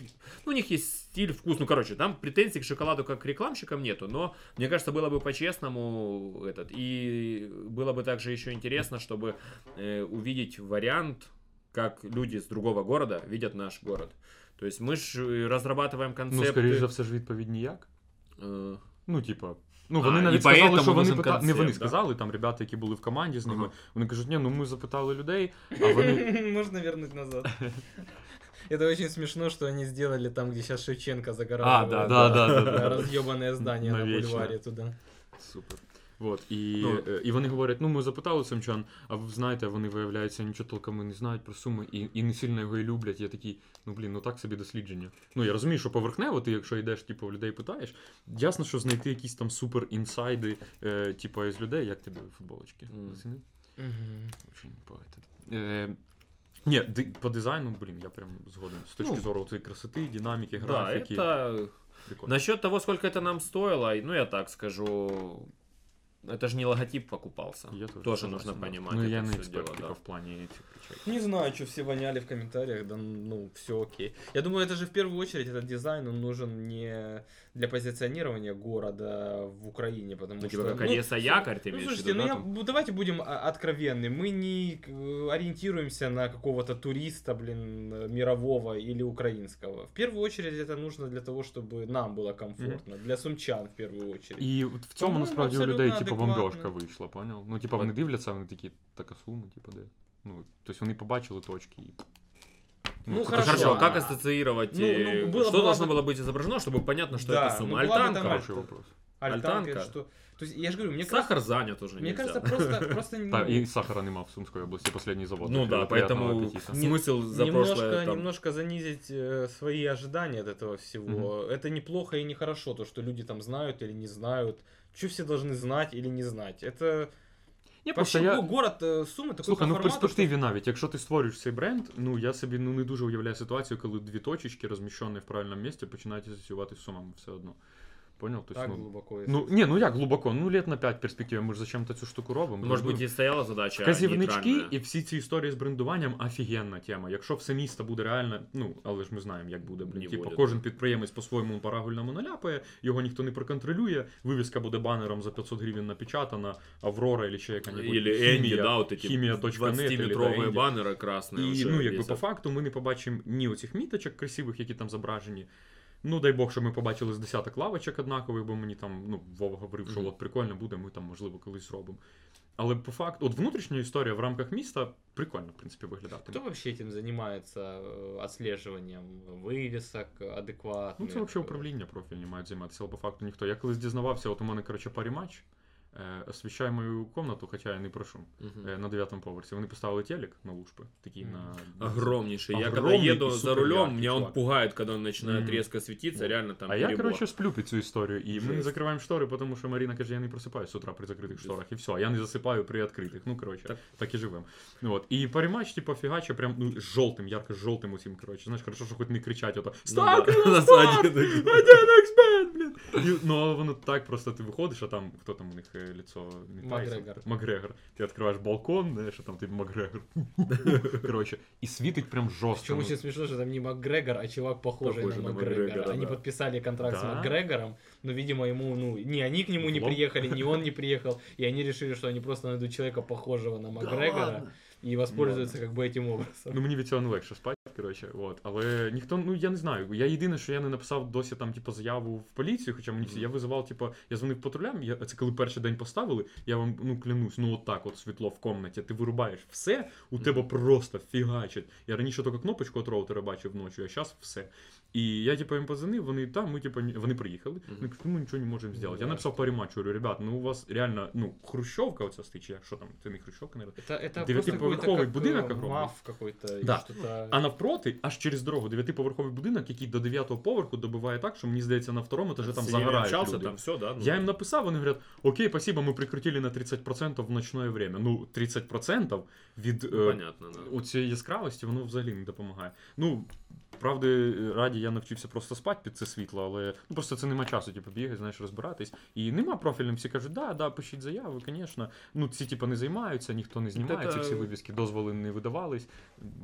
ну, у них есть стиль, вкус. Ну, короче, там претензий к шоколаду как к рекламщикам нету, но мне кажется, было бы по-честному этот. И было бы также еще интересно, чтобы э, увидеть вариант, как люди с другого города видят наш город. То есть мы же разрабатываем Ну, концепты. скоріш за все ж відповідь ніяк. э, Ну, типа. Ну, А, вони і навіть сказали, поэтому що вони нужен питали. Не концепт, вони да? сказали, там ребята, які були в команді з ними. Ага. Вони кажуть, ні, ну ми запитали людей, а вони. Можно вернуть назад. Это очень смешно, что они сделали там, где сейчас Шевченко загораживает. А, да, Да, да, да, да. Разъебанное здание на Навечно. бульваре туда. Супер. Вот. І, Ну. е, і вони говорять: ну ми запитали сумчан, а ви знаєте, вони виявляється нічого толком і не знають про суми і, і не сильно його і люблять. Я такий, ну блін, ну так собі дослідження. Ну я розумію, що поверхнево, ти, якщо йдеш, типу, в людей питаєш, ясно, що знайти якісь там супер інсайди, е, типу, із людей, як тобі футболочки? Мгм. Оцінив? Очень по этот. Е, ні, ди- по дизайну, блін, я прям згоден. З точки Ну, зору цієї красоти, динаміки, Да, графіки. это Прикольно. Насчет того, сколько это нам стоило, ну я так скажу, это же не логотип покупался. Я тоже, Тоже нужно понимать Ну, это я дело, типу, да. в плані цих речей. Не знаю, что все воняли в комментариях, да ну, все окей. Я думаю, это же в первую очередь этот дизайн, он нужен не для позиционирования города в Украине, потому Ну, что... типа как ну, Одесса якорь, ты Ну, имеешь в слушайте, виду, ну да, я, там? ну, давайте будем а, откровенны. Мы не э, ориентируемся на какого-то туриста, блин, э, мирового или украинского. В первую очередь это нужно для того, чтобы нам было комфортно. Для сумчан в первую очередь. І от в цьому По-моєму, насправді у людей, абсолютно типу, адекватно. бомбежка вийшла, поняв? Ну, типу, вони дивляться, вони такі, така сума, типу, де. Ну, тобто вони побачили точки і. Ну, це хорошо, Хорошо, а а- как ассоциировать? ну, э, ну, было- что была должно бы- было быть изображено, чтобы понятно, что Да, это сумма? ну, была бы там Альтанка? Хороший вопрос. Альтанка, альтанка. что... То есть, я же говорю, мне Сахар кажется, занят уже мне нельзя. кажется, просто, просто Та, ну, і сахара нема в Сумській області, останній завод. Ну да, відкрили, приятного поэтому аппетита. смысл за немножко, прошлое там... немножко занизить э, свои ожидания от этого всего. Это неплохо и нехорошо, то, что люди там знают или не знают. Что все должны знать или не знать. Это Ні, просто вообще я... го- город э, Сумы такой Слухай, по ну в формату, перспективі навіть, якщо ти створюєш цей бренд, ну я собі ну не дуже уявляю ситуацію, коли дві точечки, розміщені в правильному місці, починають асоціювати з сумами все одно. Понял? что Тобто, так ну, глубоко. если ну, ні, ну як глибоко? Ну, лет на 5 перспективи, ми ж зачем-то цю штуку робимо. Может Ну, быть, и стояла задача Вказівнички нейтральная. і всі ці історії з брендуванням офігенна тема. Якщо все місто буде реально, ну але ж ми знаємо, як буде. Блін, Не типу, буде, кожен да. підприємець по-своєму парагульному наляпає, його ніхто не проконтролює. Вивіска буде банером за 500 гривень напечатана, Аврора чи ще яка-небудь Или хімія, Энди, да, вот эти хімія.нет, или, да, 20-метровые Энdy. баннеры красные І уже ну, якби висят. по факту ми не побачимо ні оцих міточок красивих, які там зображені. Ну, дай Бог, що ми побачили з десяток лавочок однакових, бо мені там, ну, Вова говорив, що Мгм. от прикольно буде, ми там, можливо, колись зробимо. Але по факту, от внутрішня історія в рамках міста прикольно, в принципі, виглядати. Кто вообще этим занимается, э, отслеживанием вывесок адекватных? Ну, це взагалі управління профільні мають займатися, але по факту ніхто. Я колись дізнавався, от у мене, коротше, парі матч. е, освіщай мою комнату, хоча я не прошу. Мгм. Е, на дев'ятому поверсі. Вони поставили телек на лушпи, такий Мгм. на. Огромнейший. Я когда Огромный еду и за супер рулем, яркий, меня он чувак. пугает, когда он начинает Мгм. резко светиться, Вот. реально там а я, перебор. коротше, сплю під цю історію, і ми не Жесть. закриваємо штори, тому що Маріна каже, я не просипаюсь з утра при закритих шторах, і все, а я не засипаю при відкритих. Ну, коротше, так, Так. і живемо. Ну, от. І парімач, типу, фігача, прям ну, з жовтим, ярко-жовтим усім, коротше. Знаєш, хорошо, що хоч не кричать, ото Ну «Сталкер да. на На старт! саді. Один експерт, блін! І, ну, але воно так просто ти виходиш, а там, хто там у них е, лицо? Не Тайсон? Макгрегор. Макгрегор. Ти відкриваєш балкон, знаєш, а там ти Макгрегор. Коротше, і світить прям жорстко. Причем ну. очень смешно, что там не МакГрегор, а чувак похожий, Похожий на на МакГрегора. Макгрегора, Они да. подписали контракт с Да? МакГрегором, но, видимо, ему, ну, ни они к нему не В лоб. приехали, ни он не приехал, и они решили, что они просто найдут человека, похожего на МакГрегора, Ладно? и воспользуются как бы этим образом. Ну мені від цього не легше спати, коротше, от. Але ніхто, ну я не знаю. Я єдине, що я не написав досі там, типу, заяву в поліцію, хоча мені всі, я визивав, типу, я дзвонив патрулям, я, це коли перший день поставили, я вам ну клянусь, ну отак от світло в комнаті, ти вирубаєш все, у тебе просто фігачить. Я раніше тільки кнопочку від роутера бачив вночі, а зараз все. І я, типу, їм позвонив, вони там, ми, типу, ні- вони приїхали. Мгм. Вони кажуть, ну, ми нічого не можемо зробити. Я да. написав по рематчу, говорю, ребят, ну у вас реально, ну, хрущовка оця стичі, що там, це не хрущовка, не Это, это просто Девятиповерховый какой-то как, будинок э, огромный. МАФ какой-то, или Да. что-то... А навпроти, аж через дорогу, дев'ятиповерховий будинок, який до дев'ятого поверху добиває так, що мені здається, на второму етажі там С ними загорають общался, люди. там все, да? ну. Я їм написав, вони говорять, окей, спасибо, ми прикрутили на 30% в ночное время. Ну, 30% від Ну, е, понятно, да. у цієї яскравості воно взагалі не допомагає. Ну, правди раді, я навчився просто спати під це світло, але ну, просто це нема часу, типу, бігати, знаєш, розбиратись. І нема профільним, всі кажуть, да, да, пишіть заяви, звісно. Ну, ці, типу, не займаються, ніхто не знімає, ці всі вивіски, дозволи не видавались.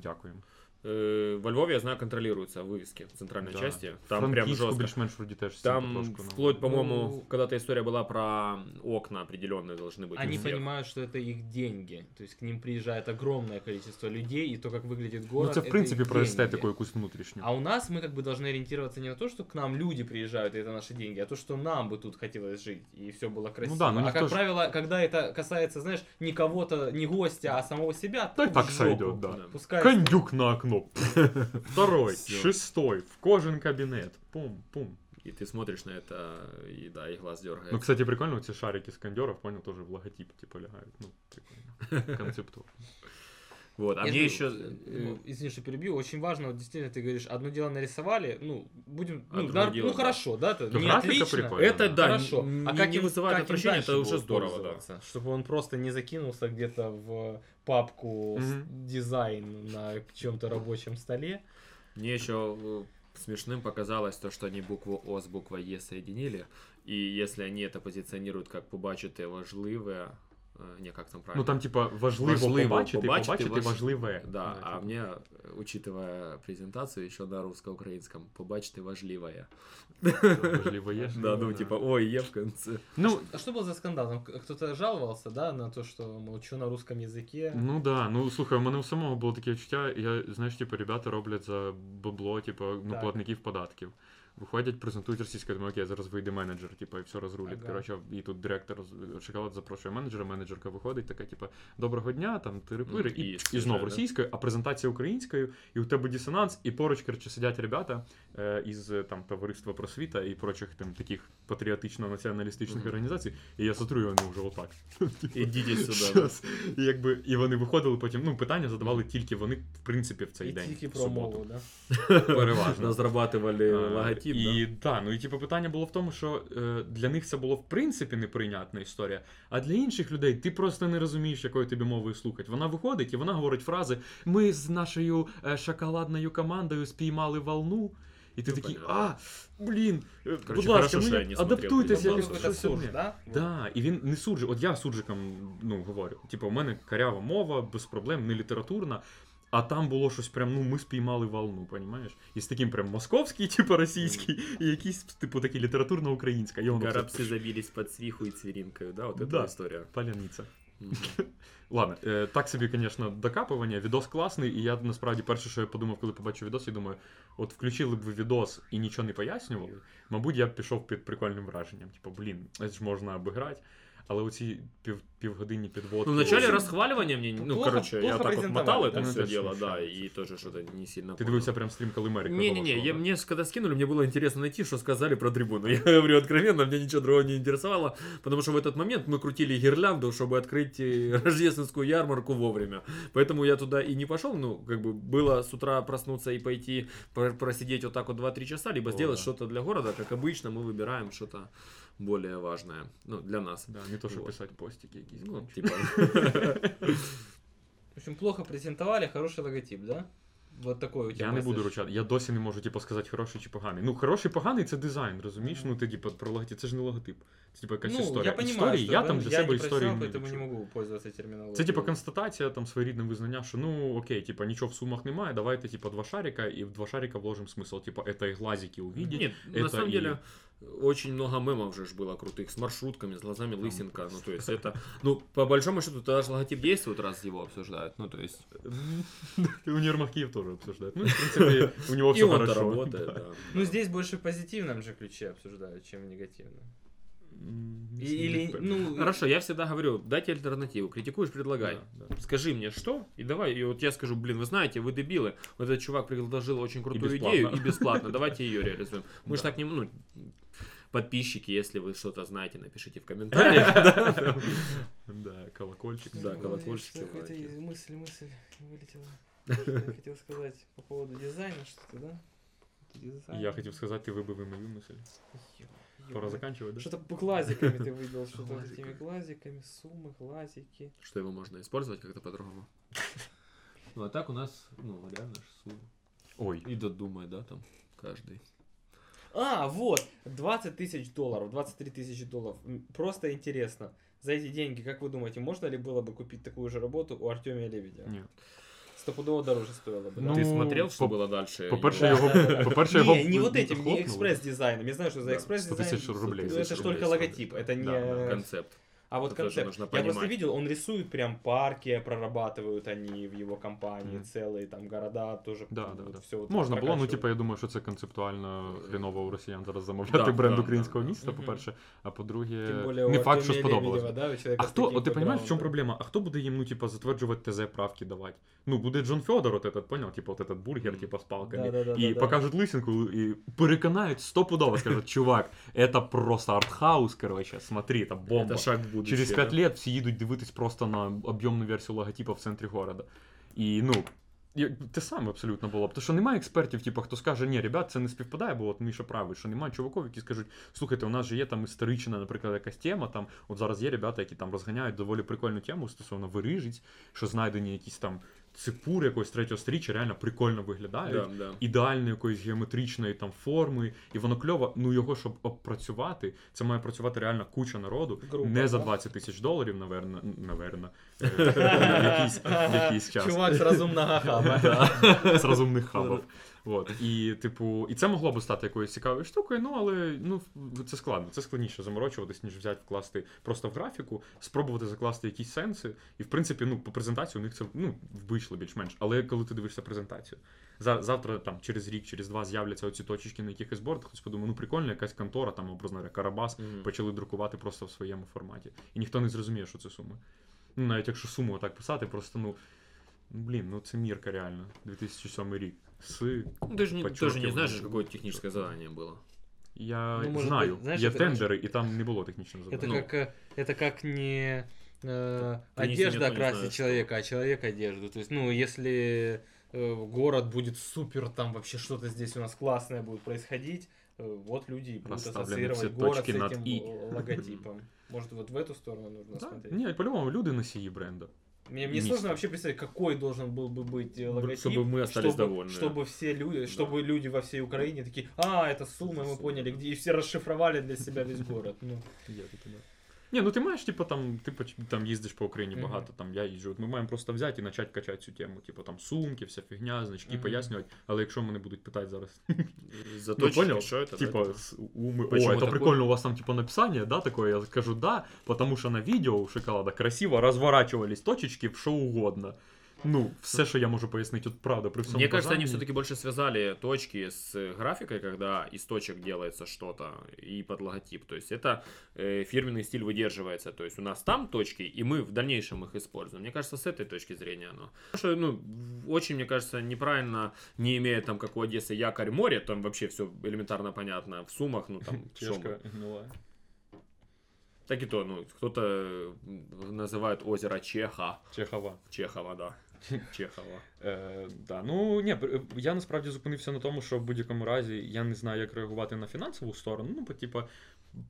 Дякуємо. Э, Во Львове, я знаю, контролируются вывески в центральной Да. части. Там прям Франківську жестко. більш-менш вроді теж всі Там потрошку, ну. вплоть, по-моему, Ну- когда-то история была про окна определенные должны быть. у Они всех. понимают, что это их деньги. То есть к ним приезжает огромное количество людей, и то, как выглядит Ну, город, це в это принципі их про деньги. естетику якусь внутрішню. А у нас мы как бы должны ориентироваться не на то, что к нам люди приезжают, и это наши деньги, а то, что нам бы тут хотелось жить, и все было красиво. да, но а никто как ж- правило, когда это касается, знаешь, не кого-то, не гостя, а самого себя, Та й то так в жопу. сойдет, да. Да. Пускай... Кондюк на окно. Второй, Всё. шестой, в кожен кабінет. Пум-пум. И ты смотришь на это, и да, и глаз дергается. Ну, кстати, прикольно, ці шарики з кондьоров, понял, тоже в логотип, типа, лягають. Ну, прикольно. Концептуально. Вот, а Я мне еще... э, Извини, что перебью. Очень важно, вот действительно, ты говоришь, одно дело нарисовали, ну, будем, А ну, нар- дело, ну да. хорошо, да, то Ну, не отлично. прикольная. Это да, Хорошо. не, а как не вызывает как дальше это уже здорово, да. Чтобы он просто не закинулся где-то в папку с- Мгм. дизайн на чем-то рабочем столе. Мне еще э, смешным показалось то, что они букву О с буквой Е соединили, и если они это позиционируют как побачити важливе, э, не, как там правильно? Ну, там, типа, важливо Важливо побачити, побачити, побачити важ- важливе. Да, а типа. мне, э, учитывая презентацию еще на русско-украинском, побачити важливое. Важливо є. Да, ну типа, ой, Е в конце. Ну, А что был за скандал? Там к- кто-то жаловался, да, на то, что молчу на русском языке. Ну да, ну слухай, у мене у самого було таке відчуття, я, знаєш, типу, ребята роблять за бабло, типу, ну, Так. платників податків. Виходять, презентують російською, думаю, окей, зараз вийде менеджер, типу, і все розрулить. Ага. Коротше, і тут директор шоколад запрошує менеджера, менеджерка виходить, така, типу, доброго дня, там тири-пири, Мгм, і, і і, скаже, знов російською, а презентація українською, і у тебе дисонанс, і поруч, коротше, сидять ребята е, із там товариства просвіта і прочих там таких патріотично-націоналістичних Мгм. організацій, і я смотрю, і вони вже отак. Идите сюда. Щас. І якби і вони виходили потім. Ну, питання задавали тільки вони, в принципі, в цей день. тільки про мову, да? Переважно. Логотип, і да, ну і типу питання було в тому, що е, для них це було в принципі неприйнятна історія. А для інших людей ти просто не розумієш, якою тобі мовою слухати. Вона виходить і вона говорить фрази: ми з нашою е, шоколадною командою спіймали волну. І ти Ну, такий, а, блін, е, будь ласка, хорошо, ну, що адаптуйтесь якось щось сурж, да? Да, і він не суржик. От я суржиком ну, говорю. Типу, у мене карява мова, без проблем, не літературна. А там було щось прям, ну, ми спіймали волну, понімаєш? І з таким прям московський, типу російський, і якийсь, типу, такий літературно-українська. І воно все забились под свиху и цвірінкою, да, эта Да. история. паляниця. Мгм. Ладно, е, так собі, звісно, докапування. Відос класний, і я насправді перше, що я подумав, коли побачив відос, я думаю, от включили б ви відос і нічого не пояснювали, мабуть, я б пішов під прикольним враженням. Типу, блін, це ж можна обіграти. Але оці пів, півгодинні підводки. Ну, в начале общем, расхваливания мне, ну, плохо- короче, я плохо так вот мотал презентовали, это да? все Ну, это дело, да, смущает. и тоже что-то не сильно Ти понял. дивився прям стрім, коли Мерик Не-не-не, виголошував, я, да? мне с- когда скинули, мне было интересно найти, что сказали про трибуну. Я говорю откровенно, мне ничего другого не интересовало, потому что в этот момент мы крутили гирлянду, чтобы открыть э, рождественскую ярмарку вовремя. Поэтому я туда и не пошел, ну, как бы было с утра проснуться и пойти про- просидеть вот так вот 2-3 часа, либо О, сделать да. что-то для города, как обычно, мы выбираем что-то более важное, ну, для нас. Да, не то, що Вот. писати постики якісь. Ну, кончені. типа... В общем, плохо презентовали, хороший логотип, да? Вот такой у тебя Я не месседж. буду ручати. Я досі не можу типу, сказати хороший чи поганий. Ну, хороший поганий це дизайн, розумієш? Мгм. Ну, ти типу, про логотип, це ж не логотип. Це типу якась Ну, історія. я понимаю, історії, что я да, там для я себе не історії профессионал, не поэтому не відчув. могу пользоваться терминологией. Це типу констатація там своєрідне визнання, що ну окей, типа нічого в сумах немає, давайте типа два шарика, і в два шарика вложим смисл. Типа, это и глазики увидеть. Нет, это на самом и- деле очень много мемов же ж было крутых с маршрутками, с глазами лысинка. Ну, то есть это, ну, по большому счету, тогда же логотип действует, раз его обсуждают. Ну, то есть, Универмаг Киев тоже обсуждает. Ну, в принципе, у него и все хорошо. работает. Ну, здесь больше в позитивном же ключе обсуждают, чем в негативном. И- или, ну, Хорошо, я всегда говорю, дайте альтернативу. Критикуешь, предлагай. Да, да. Скажи мне, что, и давай. И вот я скажу, блин, вы знаете, вы дебилы. Вот этот чувак предложил очень крутую бесплатно. идею и бесплатно. Давайте ее реализуем. Мы же так не... Ну, подписчики, если вы что-то знаете, напишите в комментариях. Да, колокольчик. Да, лайки. мысль, мысль вылетела. Хотел сказать по поводу дизайна, что-то, да? Дизайн. Я хотів сказати, ти вибив мою мисль. Ё- Пора заканчивать, да? Что-то по глазиками ты выбил, что-то Глазиками. этими глазиками, суммы, глазики. Что его можно использовать как-то по-другому. Ну, а так у нас, ну, реально ж сумма. Ой, И додумай, да, там, каждый. А, вот, 20 тысяч долларов, 23 тысячи долларов. Просто интересно. За эти деньги, как вы думаете, можно ли было бы купить такую же работу у Артемия Лебедя? ні. Стопудово дороже стоило бы. Ну, да? Ты смотрел, что по- было дальше? По-перше, його, да. по-перше, не, його не вот этим, не хлопнули. экспресс-дизайном. Я знаю, что за экспресс-дизайн 100 тысяч рублей. 100 это тысяч ж стоит. логотип, это не... Да, концепт. А вот Это тоже концепт. нужно Я просто понимать. видел, он рисует прям парки, прорабатывают они в его компании, Мгм. целые там города тоже. Да, вот да, да. всё вот Можна було, ну прокачивают. типу, я думаю, що це концептуально хреново у росіян зараз замовляти Да, бренд да, українського да, да. міста, Мгм. по-перше. А по-друге, Тем более не у факт, що Артемия сподобалось. Лебедева, да, у человека А с хто, таким от ти розумієш, в чому бэкграундом. проблема? А хто буде їм, ну, типа, затверджувати ТЗ правки давати? Ну, буде Джон Федор, от этот, понял, типа, от этот бургер, Мгм. типа, з палками. Да-да-да-да-да. і покажуть лисинку, і переконають стопудово, скажуть, чувак, это просто артхаус, короче, смотри, это бомба. Это шаг в будущее. Через 5 да. лет всі їдуть дивитись просто на об'ємну версію логотипа в центрі города. І ну. я- Те саме абсолютно було. Тому що немає експертів, типу, хто скаже, ні, ребят, це не співпадає, бо от Міша правий, що немає чуваків, які скажуть, слухайте, у нас же є там історична, наприклад, якась тема. Там, от зараз є ребята, які там розганяють доволі прикольну тему стосовно вирижиць, що знайдені якісь там ципури якогось третього сторіччя, реально прикольно виглядає. Да, да. ідеальної якоїсь геометричної там форми, і воно кльово. Ну його щоб опрацювати, це має працювати реально куча народу, Група, не за да? 20 тисяч доларів, наверно, наверно, якийсь, якийсь час. Чувак с разумного хаба. Да, з розумних хабів. От. І, типу, і це могло би стати якоюсь цікавою штукою, ну але ну, це складно. Це складніше заморочуватись, ніж взяти, вкласти просто в графіку, спробувати закласти якісь сенси. І в принципі, ну, по презентації у них це ну, вийшло більш-менш. Але коли ти дивишся презентацію, завтра, там, через рік, через два з'являться оці точечки на якихось бордах, хтось подумає, ну прикольно, якась контора, там, образно говоря, Карабас, Мгм. почали друкувати просто в своєму форматі. І ніхто не зрозуміє, що це сума. Ну, навіть якщо суму так писати, просто ну. Блін, ну це мірка реально. 2007 рік. С. Ну, ты же не, ты же не Подчеркиваю, знаешь, ну, какое техническое задание было. Я Ну, может знаю. быть, знаешь, є это- тендери, і там не було технічного Это завдання. как, э, это как не э, Принеси одежда мне то, не красит знаю, что. человека, а человек одежду. То есть, ну, если э, город будет супер, там вообще что-то здесь у нас классное будет происходить, э, вот люди и будут Расставлены ассоциировать все город точки с над этим «и». э, логотипом. Может, вот в эту сторону нужно Да? смотреть. Ні, по-любому люди носії бренду. Мне, мне Миссия. сложно вообще представить, какой должен был бы быть э, логотип, Чтобы мы остались чтобы, довольны. чтобы все люди, Да. чтобы люди во всей Украине такие, а, это сумма, мы Сумма. поняли, где, и все расшифровали для себя весь город. Ну, Є таке, да. Ні, ну ти маєш, типу, там, ти поч- там їздиш по Україні Мгм. багато, там я їжджу. От ми маємо просто взяти і почати качати цю тему. Типу там сумки, вся фігня, значки, Мгм. пояснювати. Але якщо мене будуть питати зараз, Заточки, понял? что это? Типа, да? с- умы. О, Почему это такое? прикольно, у вас там типа написание, да, такое? Я скажу да, потому что на видео у шоколада красиво разворачивались точечки в что угодно. Ну, все, що я можу пояснити, от правда, при всьому Мне кажется, они бажанні. все-таки больше связали точки с графикой, когда из точек делается что-то и под логотип. То есть это э, фирменный стиль выдерживается. То есть у нас там точки, и мы в дальнейшем их используем. Мне кажется, с этой точки зрения оно. Потому что, ну, очень, мне кажется, неправильно, не имея там, как у Одессы, якорь море, там вообще все элементарно понятно. В сумах, ну там. Чешка. Так и то, ну, кто-то называет озеро Чеха. Чехова. Чехова, да. Чехова. Е, да. Ну ні, бр- я насправді зупинився на тому, що в будь-якому разі я не знаю, як реагувати на фінансову сторону. Ну, бо типа,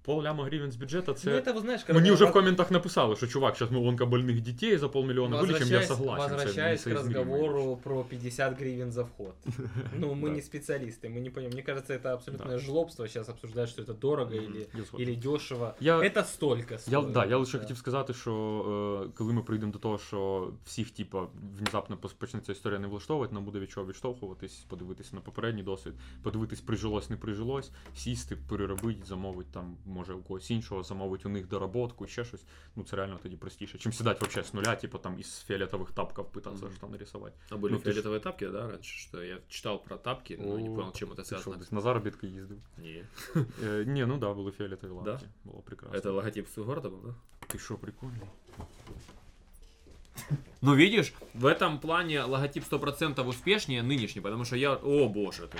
полляма гривень з бюджету, це. Ну, это, вы знаешь, когда... Мені вже в воз- коментах написали, що чувак, зараз ми онкобольних дітей за полмільйона вилічимо, я Возвращаясь, согласен. це возвращаясь к несоизмеримо. разговору про 50 гривен за вход. Ну, мы Да. не специалисты, мы не понимаем. Мне кажется, это абсолютное Да. жлобство сейчас обсуждать, что это дорого Мгм, или, я згоден. или дешево. Я- Это столько Я, стоит. да, я лише Да. хотів сказати, що е, коли ми прийдемо до того, що всіх, типа, внезапно пос- почнеться історія не влаштовувати, нам буде від чого відштовхуватись, подивитися на попередній досвід, подивитись, прижилось, не прижилось, сісти, переробити, замовити там, може, у когось іншого, замовити у них доработку, ще щось. Ну, це реально тоді простіше, чим сідати вообще з нуля, типу там із фіолетових тапків питатися, Мгм. що нарисувати. А были Ну, ты ж- фиолетовые тапки, да, раньше? Что я читал про тапки, но не О, понял, чем это Ти що, связано. десь на заробітки їздив? Не. Е, ні, ну да, були фіолетові Да? лапки. Було прекрасно. Это логотип с города был, да? Ти що, прикольно? Ну, видишь, в этом плане логотип 100% успешнее нынешний, потому что я... О, боже ты.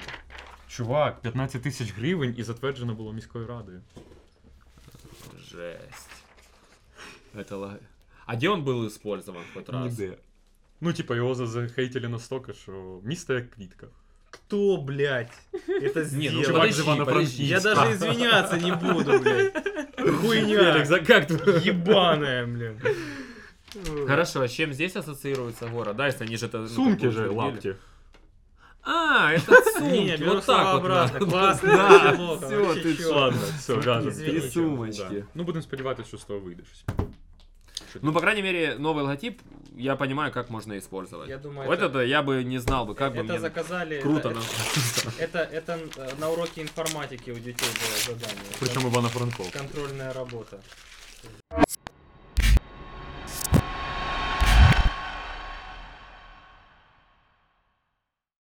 Чувак, 15 тисяч гривень і затверджено було міською радою. Жесть. Это лого... А где он был использован хоть раз? Ніде. Ну, типа, його за- захейтили настільки, що місто як квітка. Кто, блядь, это Не, сделал? ну Чувак подожди, з Івано-Франківська. подожди. Я даже извиняться не буду, блядь. Хуйня. Феликс, а как ты? Ебаная, блин. Хорошо, а с чем здесь ассоциируется город? Да, если они же это... ну, Сумки как бы же, утвердили. лапті. А, это сумки, вот так обратно. плохо, все, что? Ладно, все, вяжемо. Извините. И сумочки. Ну, будемо сподіватися, що з того вийде щось. Ну, по крайней мере, новый логотип, я понимаю, как можно использовать. Я думаю, вот это- это я бы не знал бы, как бы это мне... заказали... Круто, это, нам. это, это э, на уроке информатики у детей было задание. Причому Івано-Франков. Контрольная работа.